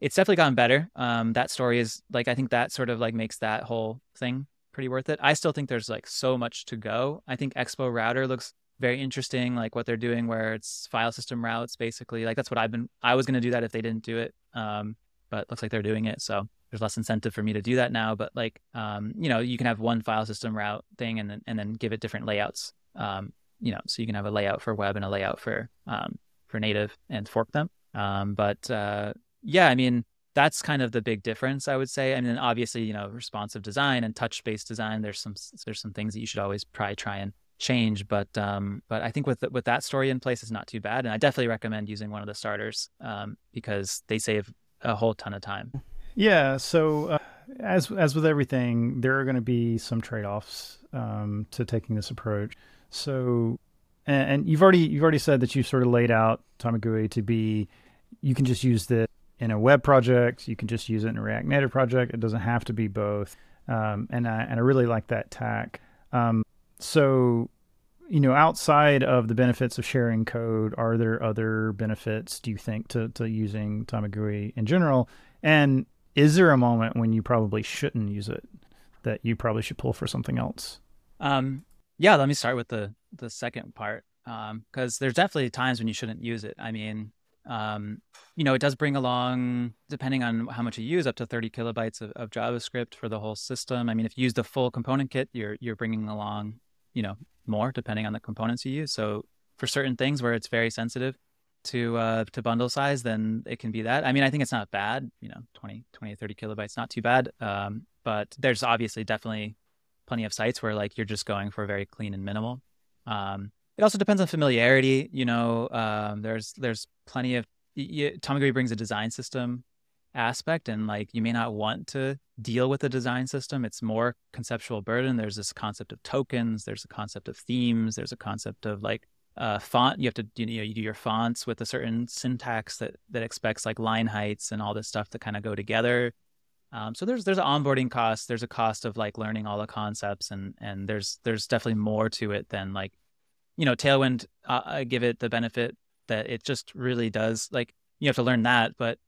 it's definitely gotten better. Um, that story is like I think that sort of like makes that whole thing pretty worth it. I still think there's like so much to go. I think Expo Router looks very interesting, like what they're doing, where it's file system routes basically. Like that's what I've been. I was going to do that if they didn't do it, um, but looks like they're doing it. So there's less incentive for me to do that now. But like, um, you know, you can have one file system route thing, and then and then give it different layouts. Um, you know, so you can have a layout for web and a layout for um, for native and fork them. Um, but uh, yeah, I mean, that's kind of the big difference, I would say. I mean, obviously, you know, responsive design and touch-based design. There's some there's some things that you should always probably try and change, but um, but I think with with that story in place, it's not too bad, and I definitely recommend using one of the starters um, because they save a whole ton of time. Yeah. So uh, as as with everything, there are going to be some trade-offs um, to taking this approach. So, and, and you've already you've already said that you sort of laid out Tamagui to be you can just use the in a web project. You can just use it in a React Native project. It doesn't have to be both. Um, and I and I really like that tack. Um, so, you know, outside of the benefits of sharing code, are there other benefits? Do you think to to using Tamagui in general? And is there a moment when you probably shouldn't use it? That you probably should pull for something else? Um, yeah, let me start with the the second part because um, there's definitely times when you shouldn't use it. I mean, um, you know, it does bring along, depending on how much you use, up to 30 kilobytes of, of, JavaScript for the whole system. I mean, if you use the full component kit, you're you're bringing along, you know, more depending on the components you use. So for certain things where it's very sensitive to uh, to bundle size, then it can be that. I mean, I think it's not bad. You know, 20, 20 30 kilobytes, not too bad. Um, but there's obviously definitely plenty of sites where like you're just going for very clean and minimal. Um, it also depends on familiarity. You know, um, there's there's plenty of you, Tamagui brings a design system aspect, and like you may not want to deal with a design system. It's more conceptual burden. There's this concept of tokens. There's a concept of themes. There's a concept of like uh, font. You have to you know you do your fonts with a certain syntax that that expects like line heights and all this stuff to kind of go together. Um, so there's there's an onboarding cost. There's a cost of like learning all the concepts, and and there's there's definitely more to it than like, you know, Tailwind. Uh, I give it the benefit that it just really does like you have to learn that, but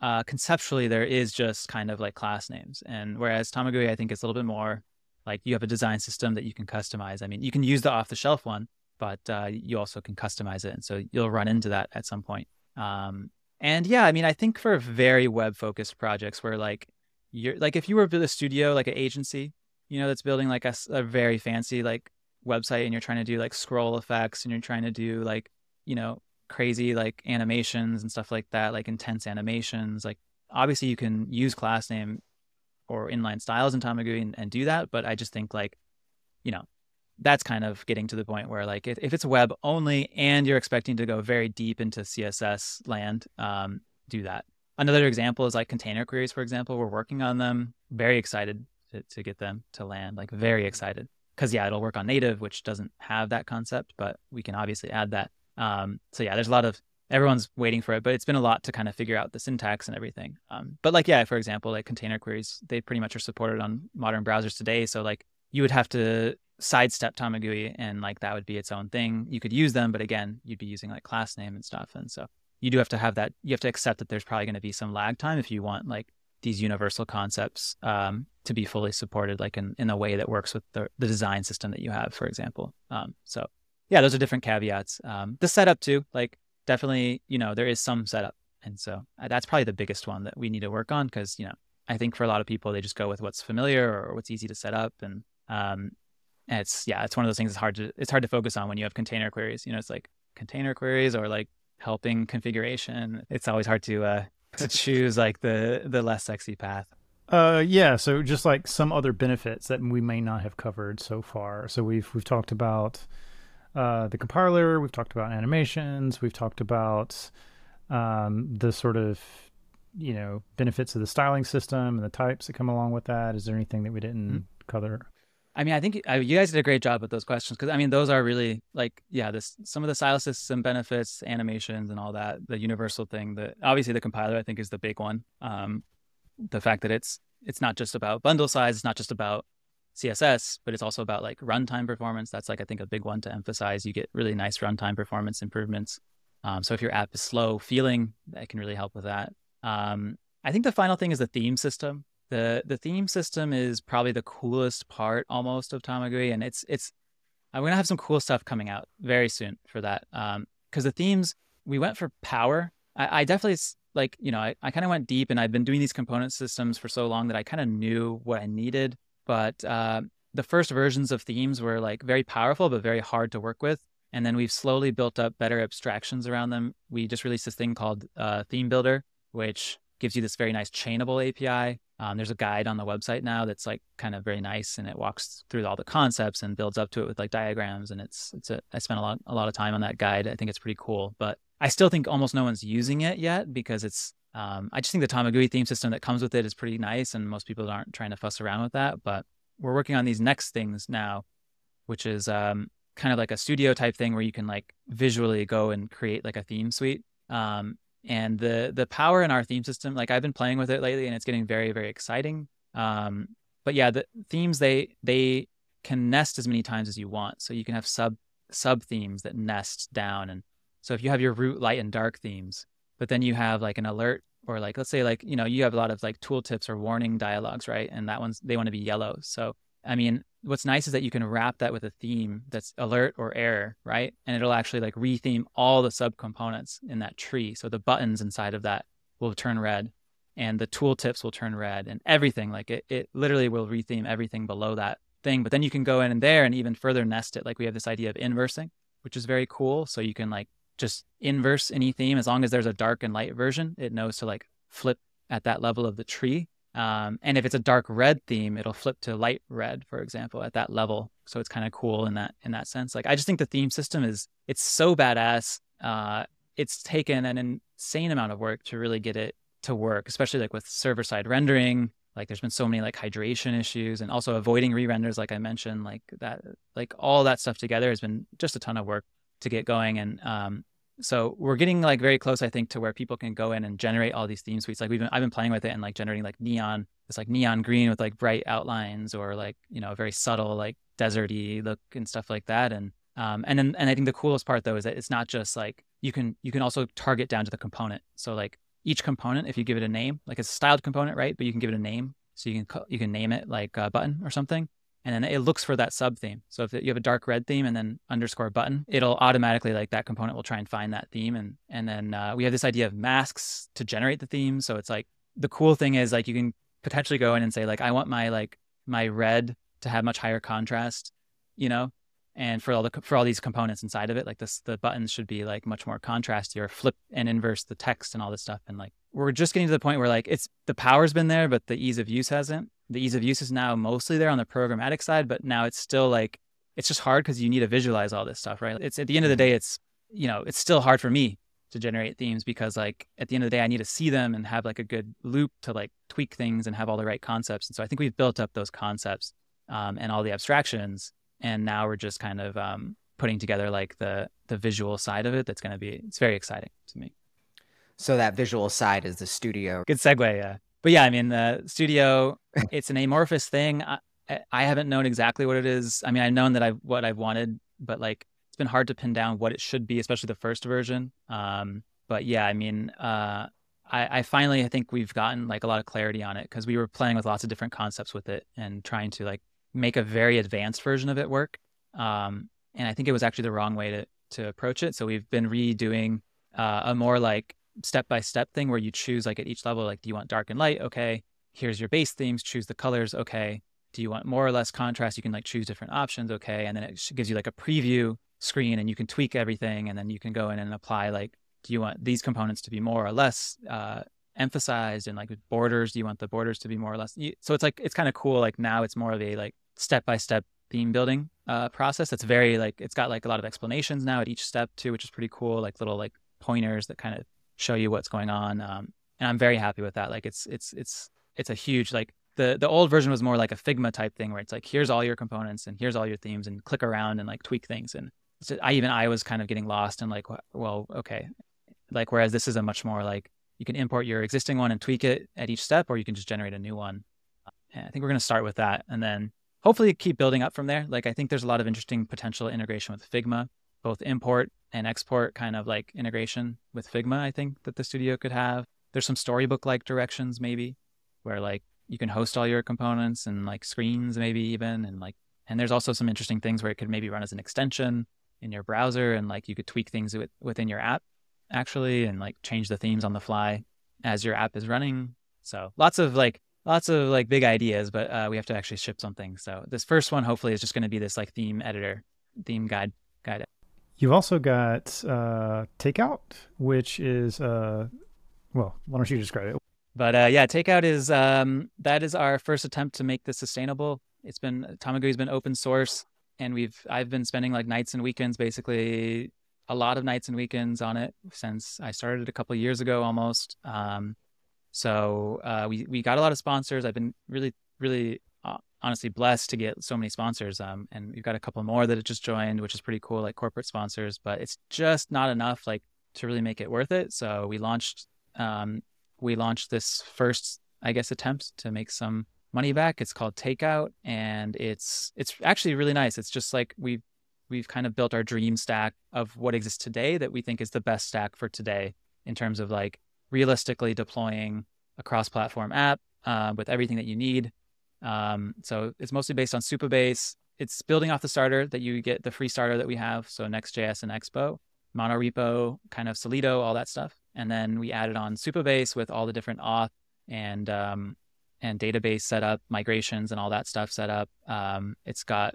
uh, conceptually there is just kind of like class names, and whereas Tamagui I think it's a little bit more like you have a design system that you can customize. I mean, you can use the off the shelf one, but uh, you also can customize it, and so you'll run into that at some point. Um, and yeah, I mean, I think for very web focused projects where like you're like if you were a studio like an agency, you know, that's building like a, a very fancy like website and you're trying to do like scroll effects and you're trying to do like you know crazy like animations and stuff like that, like intense animations. Like obviously you can use class name or inline styles in Tamagui and, and do that, but I just think like, you know, that's kind of getting to the point where like if, if it's web only and you're expecting to go very deep into css land um, do that. Another example is like container queries for example. We're working on them. Very excited to, to get them to land like very excited because yeah it'll work on native which doesn't have that concept but we can obviously add that um, so yeah, there's a lot of everyone's waiting for it, but it's been a lot to kind of figure out the syntax and everything. Um, but like yeah, for example, like container queries, they pretty much are supported on modern browsers today. So like you would have to sidestep Tamagui and like that would be its own thing. You could use them, but again, you'd be using like class name and stuff. And so you do have to have that. You have to accept that there's probably going to be some lag time if you want like these universal concepts um, to be fully supported, like in, in a way that works with the, the design system that you have, for example. Um, so yeah, those are different caveats. Um, the setup too, like definitely, you know, there is some setup, and so uh, that's probably the biggest one that we need to work on because you know I think for a lot of people they just go with what's familiar or what's easy to set up, and um, and it's yeah, it's one of those things. It's hard to it's hard to focus on when you have container queries. You know, it's like container queries or like helping configuration. It's always hard to uh, to choose like the the less sexy path. Uh, yeah. So just like some other benefits that we may not have covered so far. So we've we've talked about uh, the compiler. We've talked about animations. We've talked about um, the sort of you know benefits of the styling system and the types that come along with that. Is there anything that we didn't mm-hmm. cover? I mean, I think uh, you guys did a great job with those questions because I mean, those are really like, yeah, this some of the style system benefits, animations, and all that. The universal thing. that obviously the compiler, I think, is the big one. Um, the fact that it's it's not just about bundle size, it's not just about CSS, but it's also about like runtime performance. That's like I think a big one to emphasize. You get really nice runtime performance improvements. Um, so if your app is slow feeling, that can really help with that. Um, I think the final thing is the theme system. The The theme system is probably the coolest part almost of Tamagui, and it's it's. I'm gonna have some cool stuff coming out very soon for that. Because um, the themes, we went for power. I, I definitely like you know I, I kind of went deep, and I've been doing these component systems for so long that I kind of knew what I needed but uh, the first versions of themes were like very powerful, but very hard to work with. And then we've slowly built up better abstractions around them. We just released this thing called uh, Theme Builder, which gives you this very nice chainable API. Um, there's a guide on the website now that's like kind of very nice, and it walks through all the concepts and builds up to it with like diagrams. And it's it's a I spent a lot a lot of time on that guide. I think it's pretty cool, but I still think almost no one's using it yet because it's um, I just think the Tamagui theme system that comes with it is pretty nice, and most people aren't trying to fuss around with that. But we're working on these next things now, which is um, kind of like a studio type thing where you can like visually go and create like a theme suite. Um, and the the power in our theme system, like I've been playing with it lately, and it's getting very very exciting. Um, but yeah, the themes they they can nest as many times as you want, so you can have sub sub themes that nest down. And so if you have your root light and dark themes, but then you have like an alert or like let's say like you know you have a lot of like tooltips or warning dialogues right and that one's they want to be yellow so i mean what's nice is that you can wrap that with a theme that's alert or error right? And it'll actually like retheme all the subcomponents in that tree. So the buttons inside of that will turn red and the tooltips will turn red and everything. Like it, it literally will retheme everything below that thing. But then you can go in and there and even further nest it. Like we have this idea of inversing which is very cool. So you can like just inverse any theme. As long as there's a dark and light version it knows to like flip at that level of the tree Um, and if it's a dark red theme, it'll flip to light red, for example, at that level. So it's kind of cool in that in that sense. Like I just think the theme system is it's so badass. Uh, it's taken an insane amount of work to really get it to work, especially like with server side rendering. Like there's been so many like hydration issues and also avoiding re-renders, like I mentioned, like that, like all that stuff together has been just a ton of work to get going. And um, so we're getting like very close, I think, to where people can go in and generate all these theme suites. Like we've been, I've been playing with it and like generating like neon, it's like neon green with like bright outlines or like you know a very subtle like deserty look and stuff like that. And um, and then and I think the coolest part though is that it's not just like you can you can also target down to the component. So like each component, if you give it a name, like it's a styled component, right? But you can give it a name, so you can you can name it like a button or something and then it looks for that sub theme. So if you have a dark red theme and then underscore button, it'll automatically like that component will try and find that theme. And and then uh, we have this idea of masks to generate the theme. So it's like the cool thing is like you can potentially go in and say like I want my like my red to have much higher contrast, you know, and for all the for all these components inside of it, like this the buttons should be like much more contrasty or flip and inverse the text and all this stuff. And like we're just getting to the point where like it's the power's been there, but the ease of use hasn't the ease of use is now mostly there on the programmatic side, but now it's still like it's just hard because you need to visualize all this stuff, right? It's at the end of the mm-hmm. day, it's you know, it's still hard for me to generate themes because like at the end of the day, I need to see them and have like a good loop to like tweak things and have all the right concepts. And so I think we've built up those concepts um, and all the abstractions, and now we're just kind of um, putting together like the the visual side of it. That's going to be it's very exciting to me. So that visual side is the studio. Good segue. Yeah but yeah, I mean, the studio, it's an amorphous thing. I, I haven't known exactly what it is. I mean, I've known that I what I've wanted, but like it's been hard to pin down what it should be, especially the first version. Um, but yeah, I mean, uh, I, I finally I think we've gotten like a lot of clarity on it because we were playing with lots of different concepts with it and trying to like make a very advanced version of it work. Um, and I think it was actually the wrong way to to approach it. So we've been redoing uh, a more like step by step thing where you choose like at each level, like, do you want dark and light? Okay. Here's your base themes, choose the colors. Okay. Do you want more or less contrast? You can like choose different options. Okay. And then it gives you like a preview screen and you can tweak everything. And then you can go in and apply like, do you want these components to be more or less uh, emphasized and like borders? Do you want the borders to be more or less? So it's like, it's kind of cool. Like now it's more of a like step by step theme building uh, process. It's very like, it's got like a lot of explanations now at each step too, which is pretty cool. Like little like pointers that kind of show you what's going on. Um, and I'm very happy with that. Like it's it's it's it's a huge like the the old version was more like a Figma type thing where it's like here's all your components and here's all your themes and click around and like tweak things. And just, I even I was kind of getting lost and like well okay, like whereas this is a much more like you can import your existing one and tweak it at each step, or you can just generate a new one. And I think we're going to start with that, and then hopefully keep building up from there. Like I think there's a lot of interesting potential integration with Figma, both import and export kind of like integration with Figma, I think that the studio could have. There's some storybook like directions maybe where like you can host all your components and like screens maybe even and like and there's also some interesting things where it could maybe run as an extension in your browser and like you could tweak things with, within your app actually and like change the themes on the fly as your app is running. So lots of like lots of like big ideas, but uh, we have to actually ship something. So this first one hopefully is just going to be this like theme editor, theme guide guide You've also got uh, Takeout, which is uh, well, why don't you describe it? But uh, yeah, Takeout is um, that is our first attempt to make this sustainable. It's been Tamagui's been open source, and we've I've been spending like nights and weekends, basically a lot of nights and weekends on it since I started a couple years ago almost. Um, so uh, we we got a lot of sponsors. I've been really really honestly blessed to get so many sponsors. Um, and we've got a couple more that have just joined, which is pretty cool, like corporate sponsors. But it's just not enough, like to really make it worth it. So we launched, um, we launched this first, I guess, attempt to make some money back. It's called Takeout, and it's it's actually really nice. It's just like we've we've kind of built our dream stack of what exists today that we think is the best stack for today in terms of like realistically deploying a cross-platform app uh, with everything that you need um, so it's mostly based on Supabase. It's building off the starter that you get the free starter that we have. So Next.js and Expo, monorepo, kind of Solito, all that stuff. And then we added on Supabase with all the different auth and um, and database setup, migrations, and all that stuff set up. Um, it's got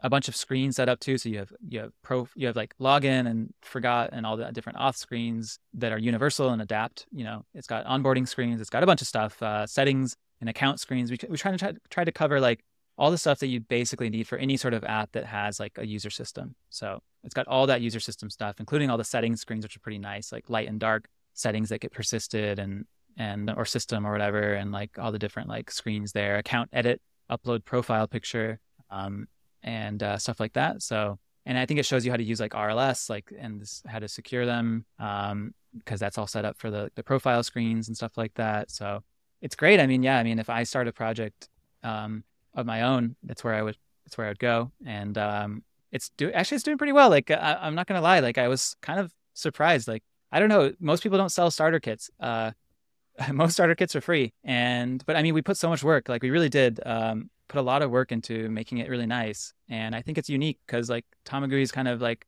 a bunch of screens set up too. So you have you have pro you have like login and forgot and all the different auth screens that are universal and adapt. You know, it's got onboarding screens. It's got a bunch of stuff, uh, settings and account screens. We we try to try, try to cover like all the stuff that you basically need for any sort of app that has like a user system. So it's got all that user system stuff, including all the settings screens, which are pretty nice, like light and dark settings that get persisted and and or system or whatever, and like all the different like screens there, account edit, upload profile picture, um, and uh, stuff like that. So and I think it shows you how to use like RLS, like and this, how to secure them, um, because that's all set up for the the profile screens and stuff like that. So it's great. I mean, yeah, I mean, if I start a project um, of my own, that's where I would that's where I would go, and um, it's do actually it's doing pretty well. Like I, am not gonna lie, like I was kind of surprised. Like I don't know, most people don't sell starter kits. Uh, most starter kits are free, and but I mean, we put so much work. Like we really did um, put a lot of work into making it really nice, and I think it's unique because like Tamagui is kind of like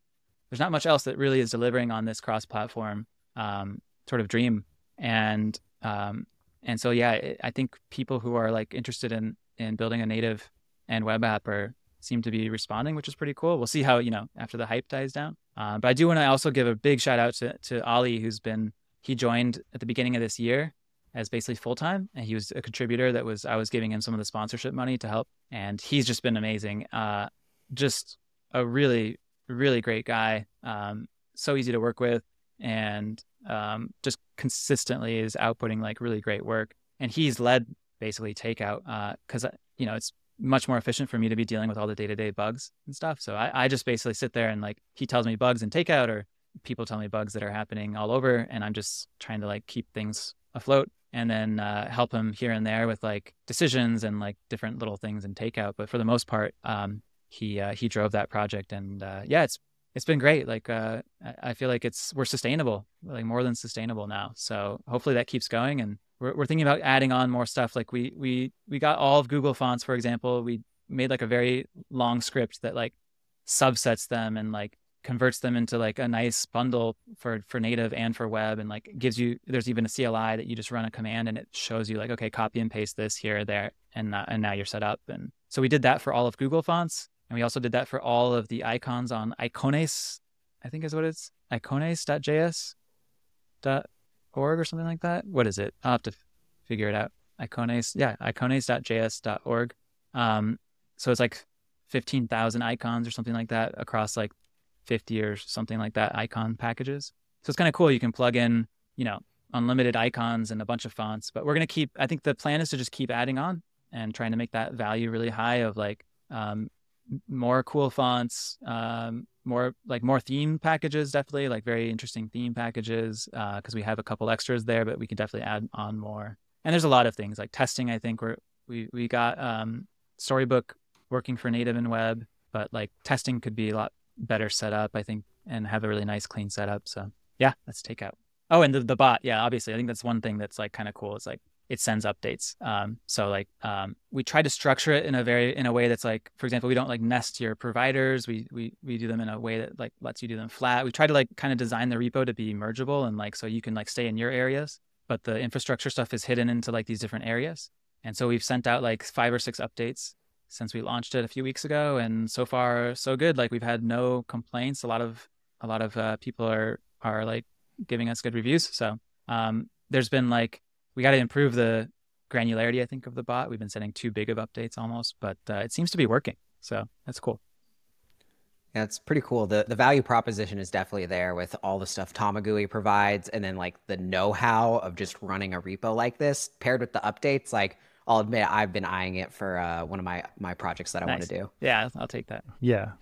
there's not much else that really is delivering on this cross-platform um, sort of dream, and um, and so yeah, it, I think people who are like interested in in building a native and web app are seem to be responding, which is pretty cool. We'll see how you know after the hype dies down. Uh, but I do want to also give a big shout out to to Ali, who's been he joined at the beginning of this year as basically full time, and he was a contributor that was I was giving him some of the sponsorship money to help, and he's just been amazing. Uh, just a really really great guy, um, so easy to work with, and um, just consistently is outputting like really great work. And he's led basically takeout because uh, you know it's much more efficient for me to be dealing with all the day to day bugs and stuff. So I, I just basically sit there and like he tells me bugs and takeout, or people tell me bugs that are happening all over, and I'm just trying to like keep things afloat and then uh, help him here and there with like decisions and like different little things in takeout. But for the most part, um, he uh, he drove that project, and uh, yeah, it's it's been great. Like uh, I feel like it's we're sustainable, like more than sustainable now. So hopefully that keeps going, and we're we're thinking about adding on more stuff. Like we we we got all of Google fonts, for example. We made like a very long script that like subsets them and like converts them into like a nice bundle for for native and for web and like gives you there's even a CLI that you just run a command and it shows you like okay copy and paste this here there and uh, and now you're set up. And so we did that for all of Google fonts and we also did that for all of the icons on Icones I think is what it's icones.js dot org or something like that. What is it? I'll have to figure it out. Icones yeah icones.js.org um so it's like 15,000 icons or something like that across like 50 or something like that icon packages. So it's kind of cool. You can plug in, you know, unlimited icons and a bunch of fonts. But we're going to keep, I think the plan is to just keep adding on and trying to make that value really high of like um, more cool fonts, um, more like more theme packages, definitely like very interesting theme packages because uh, we have a couple extras there, but we can definitely add on more. And there's a lot of things like testing. I think we're, we, we got um, Storybook working for native and web, but like testing could be a lot better setup, I think, and have a really nice clean setup. So yeah, let's take out. Oh, and the, the bot, yeah, obviously, I think that's one thing that's like kind of cool. It's like it sends updates. Um, so like um, we try to structure it in a very in a way that's like, for example, we don't like nest your providers. We we we do them in a way that like lets you do them flat. We try to like kind of design the repo to be mergeable and like so you can like stay in your areas, but the infrastructure stuff is hidden into like these different areas. And so we've sent out like five or six updates since we launched it a few weeks ago, and so far so good. Like we've had no complaints. A lot of a lot of uh, people are are like giving us good reviews. So um, there's been like we got to improve the granularity. I think of the bot. We've been sending too big of updates almost, but uh, it seems to be working. So that's cool. Yeah, it's pretty cool. The the value proposition is definitely there with all the stuff Tamagui provides and then like the know-how of just running a repo like this paired with the updates like I'll admit I've been eyeing it for uh, one of my my projects that I want to do. Yeah, I'll take that. Yeah,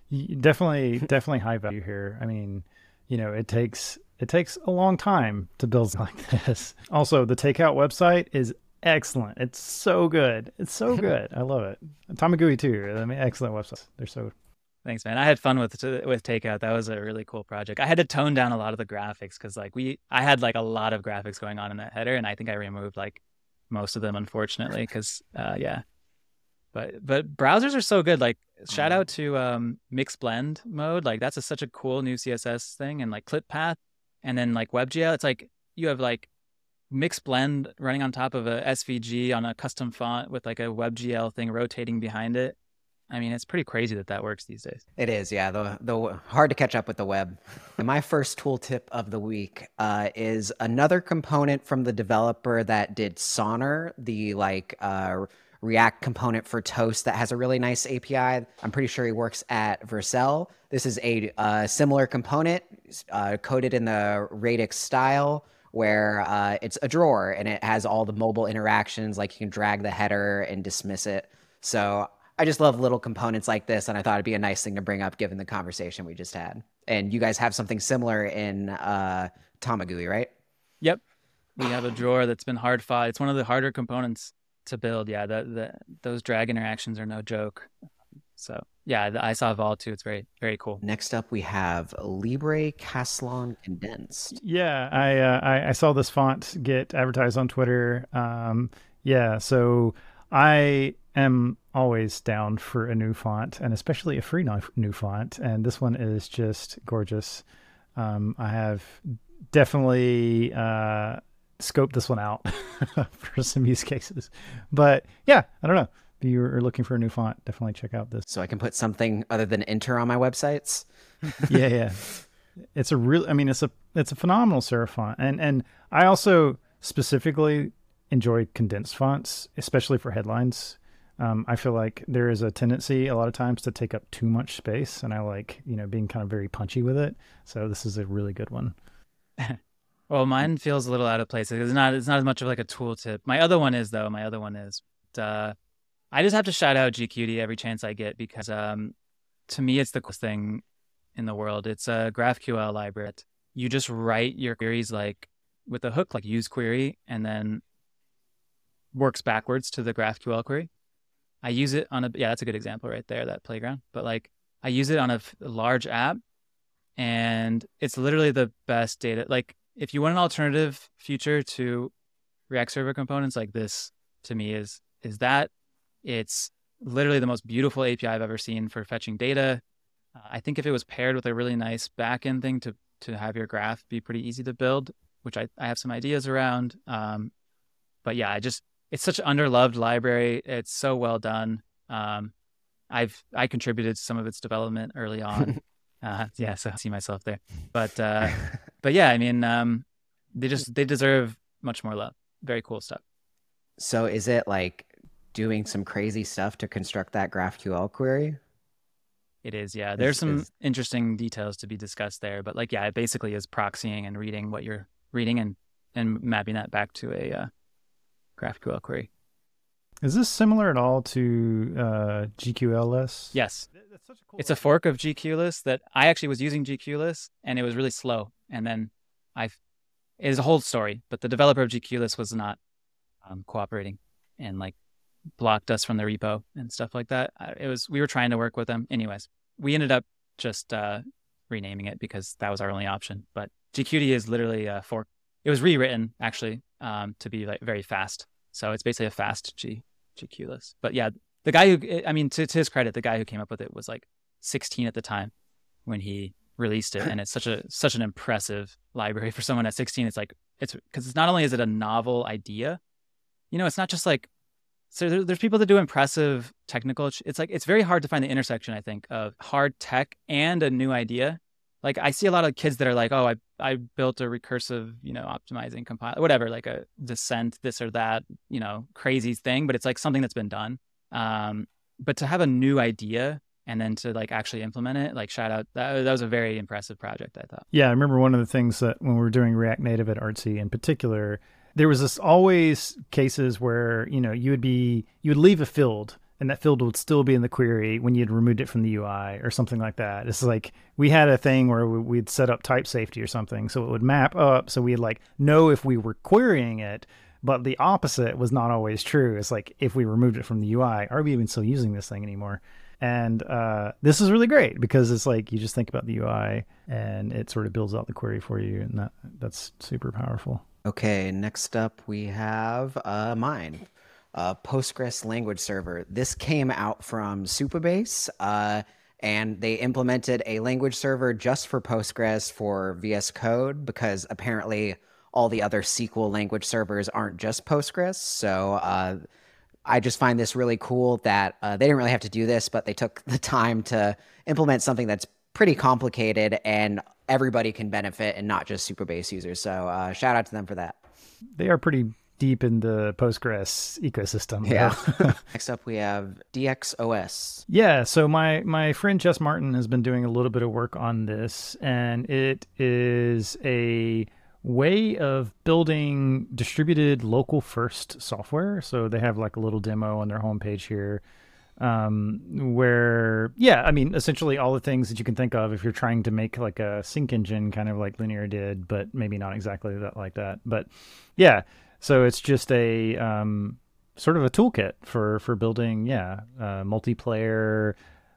definitely, definitely high value here. I mean, you know, it takes it takes a long time to build like this. Also, the takeout website is excellent. It's so good. It's so good. I love it. Tamagui too. I mean, excellent website. They're so. Thanks, man. I had fun with with Takeout. That was a really cool project. I had to tone down a lot of the graphics because like we, I had like a lot of graphics going on in that header, and I think I removed like most of them, unfortunately, because uh, yeah. But but browsers are so good. Like shout out to um, Mixblend mode. Like that's a, such a cool new CSS thing, and like clip path, and then like WebGL. It's like you have like mixed blend running on top of a SVG on a custom font with like a WebGL thing rotating behind it. I mean, it's pretty crazy that that works these days. It is, yeah. The the hard to catch up with the web. My first tool tip of the week uh, is another component from the developer that did Sonner, the like uh, React component for Toast that has a really nice API. I'm pretty sure he works at Vercel. This is a uh, similar component uh, coded in the Radix style where uh, it's a drawer and it has all the mobile interactions, like you can drag the header and dismiss it. So I just love little components like this, and I thought it'd be a nice thing to bring up given the conversation we just had. And you guys have something similar in uh, Tamagui, right? Yep, we have a drawer that's been hard fought. It's one of the harder components to build. Yeah, the, the those drag interactions are no joke. So yeah, the, I saw Vaul too. It's very very cool. Next up, we have Libre Caslon Condensed. Yeah, I, uh, I, I saw this font get advertised on Twitter. Um, yeah, so I am always down for a new font, and especially a free new font. And this one is just gorgeous. Um, I have definitely uh, scoped this one out for some use cases. But yeah, I don't know. If you're looking for a new font, definitely check out this. So I can put something other than Inter on my websites. yeah, yeah. It's a real. I mean, it's a it's a phenomenal serif font, and and I also specifically enjoy condensed fonts, especially for headlines. Um, I feel like there is a tendency a lot of times to take up too much space, and I like you know being kind of very punchy with it. So this is a really good one. well, mine feels a little out of place. It's not. It's not as much of like a tooltip. My other one is though. My other one is. Uh, I just have to shout out GQty every chance I get because um, to me it's the coolest thing in the world. It's a GraphQL library. You just write your queries like with a hook, like use query, and then works backwards to the GraphQL query. I use it on a yeah, that's a good example right there, that playground. But like I use it on a, large app, and it's literally the best data. Like if you want an alternative feature to React Server components, like this to me is is that it's literally the most beautiful API I've ever seen for fetching data. Uh, I think if it was paired with a really nice backend thing to to have your graph be pretty easy to build, which I, I have some ideas around. Um, but yeah, I just it's such an underloved library. It's so well done. Um, I've I contributed to some of its development early on. uh, yeah, so I see myself there. But uh, but yeah, I mean, um, they just they deserve much more love. Very cool stuff. So is it like doing some crazy stuff to construct that GraphQL query? It is, yeah. There's is, some is... interesting details to be discussed there, but like, yeah, it basically is proxying and reading what you're reading and and mapping that back to a uh, GraphQL query. Is this similar at all to uh, GQLess? Yes. A cool it's a fork of GQLess that I actually was using GQLess and it was really slow. And then I, it is a whole story, but the developer of GQLess was not um, cooperating and like blocked us from the repo and stuff like that. It was, we were trying to work with them. Anyways, we ended up just uh, renaming it because that was our only option. But GQty is literally a fork. It was rewritten actually um, to be like very fast. So it's basically a fast G GQless. But yeah, the guy who I mean, to, to his credit, the guy who came up with it was like 16 at the time when he released it, and it's such a such an impressive library for someone at 16. It's like it's because it's not only is it a novel idea, you know, it's not just like so there, there's people that do impressive technical. It's like it's very hard to find the intersection. I think of hard tech and a new idea like I see a lot of kids that are like, oh, I I built a recursive, you know, optimizing compiler, whatever, like a descent, this or that, you know, crazy thing, but it's like something that's been done. Um, but to have a new idea and then to like actually implement it, like shout out, that, that was a very impressive project, I thought. Yeah, I remember one of the things that when we were doing React Native at Artsy in particular, there was this always cases where you know you would be you would leave a field and that field would still be in the query when you'd removed it from the UI or something like that. It's like we had a thing where we'd set up type safety or something, so it would map up, so we'd like know if we were querying it. But the opposite was not always true. It's like if we removed it from the UI, are we even still using this thing anymore? And uh, this is really great because it's like you just think about the UI and it sort of builds out the query for you, and that that's super powerful. Okay, next up we have uh, mine uh, Postgres language server. This came out from Supabase, uh, and they implemented a language server just for Postgres for VS Code because apparently all the other SQL language servers aren't just Postgres. So uh, I just find this really cool that uh, they didn't really have to do this, but they took the time to implement something that's pretty complicated and everybody can benefit and not just Supabase users. So uh, shout out to them for that. They are pretty deep in the Postgres ecosystem. Yeah. Next up, we have DXOS. Yeah. So my my friend Jess Martin has been doing a little bit of work on this, and it is a way of building distributed local first software. So they have like a little demo on their homepage here um, where yeah i mean essentially all the things that you can think of if you're trying to make like a sync engine kind of like linear did but maybe not exactly that like that but yeah so it's just a um, sort of a toolkit for for building yeah uh, multiplayer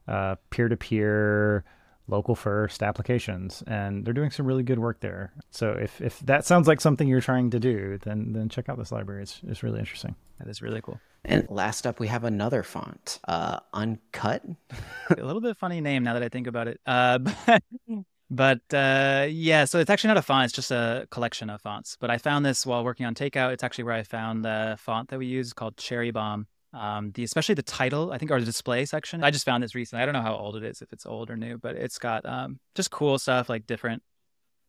uh, peer-to-peer local first applications. And they're doing some really good work there. So if if that sounds like something you're trying to do then then check out this library. It's, it's really interesting. That is really cool. And last up, we have another font, uh, Uncut. a little bit funny name now that I think about it. Uh, but but uh, yeah, so it's actually not a font; it's just a collection of fonts. But I found this while working on Takeout. It's actually where I found the font that we use called Cherry Bomb. Um, the especially the title, I think, or the display section. I just found this recently. I don't know how old it is, if it's old or new, but it's got um, just cool stuff like different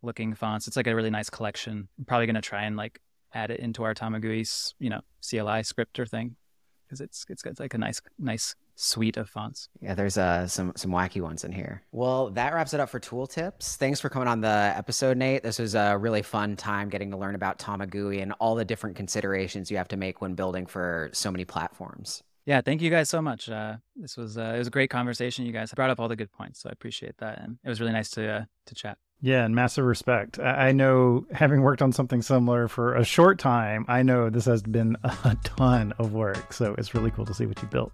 looking fonts. It's like a really nice collection. I'm probably gonna try and like add it into our Tamagui's, you know, CLI scripter thing because it's, it's it's like a nice nice suite of fonts. Yeah, there's uh, some some wacky ones in here. Well, that wraps it up for tool tips. Thanks for coming on the episode, Nate. This was a really fun time getting to learn about Tamagui and all the different considerations you have to make when building for so many platforms. Yeah, thank you guys so much. Uh, this was uh, it was a great conversation. You guys brought up all the good points, so I appreciate that, and it was really nice to uh, to chat. Yeah, and massive respect. I know, having worked on something similar for a short time, I know this has been a ton of work. So it's really cool to see what you built.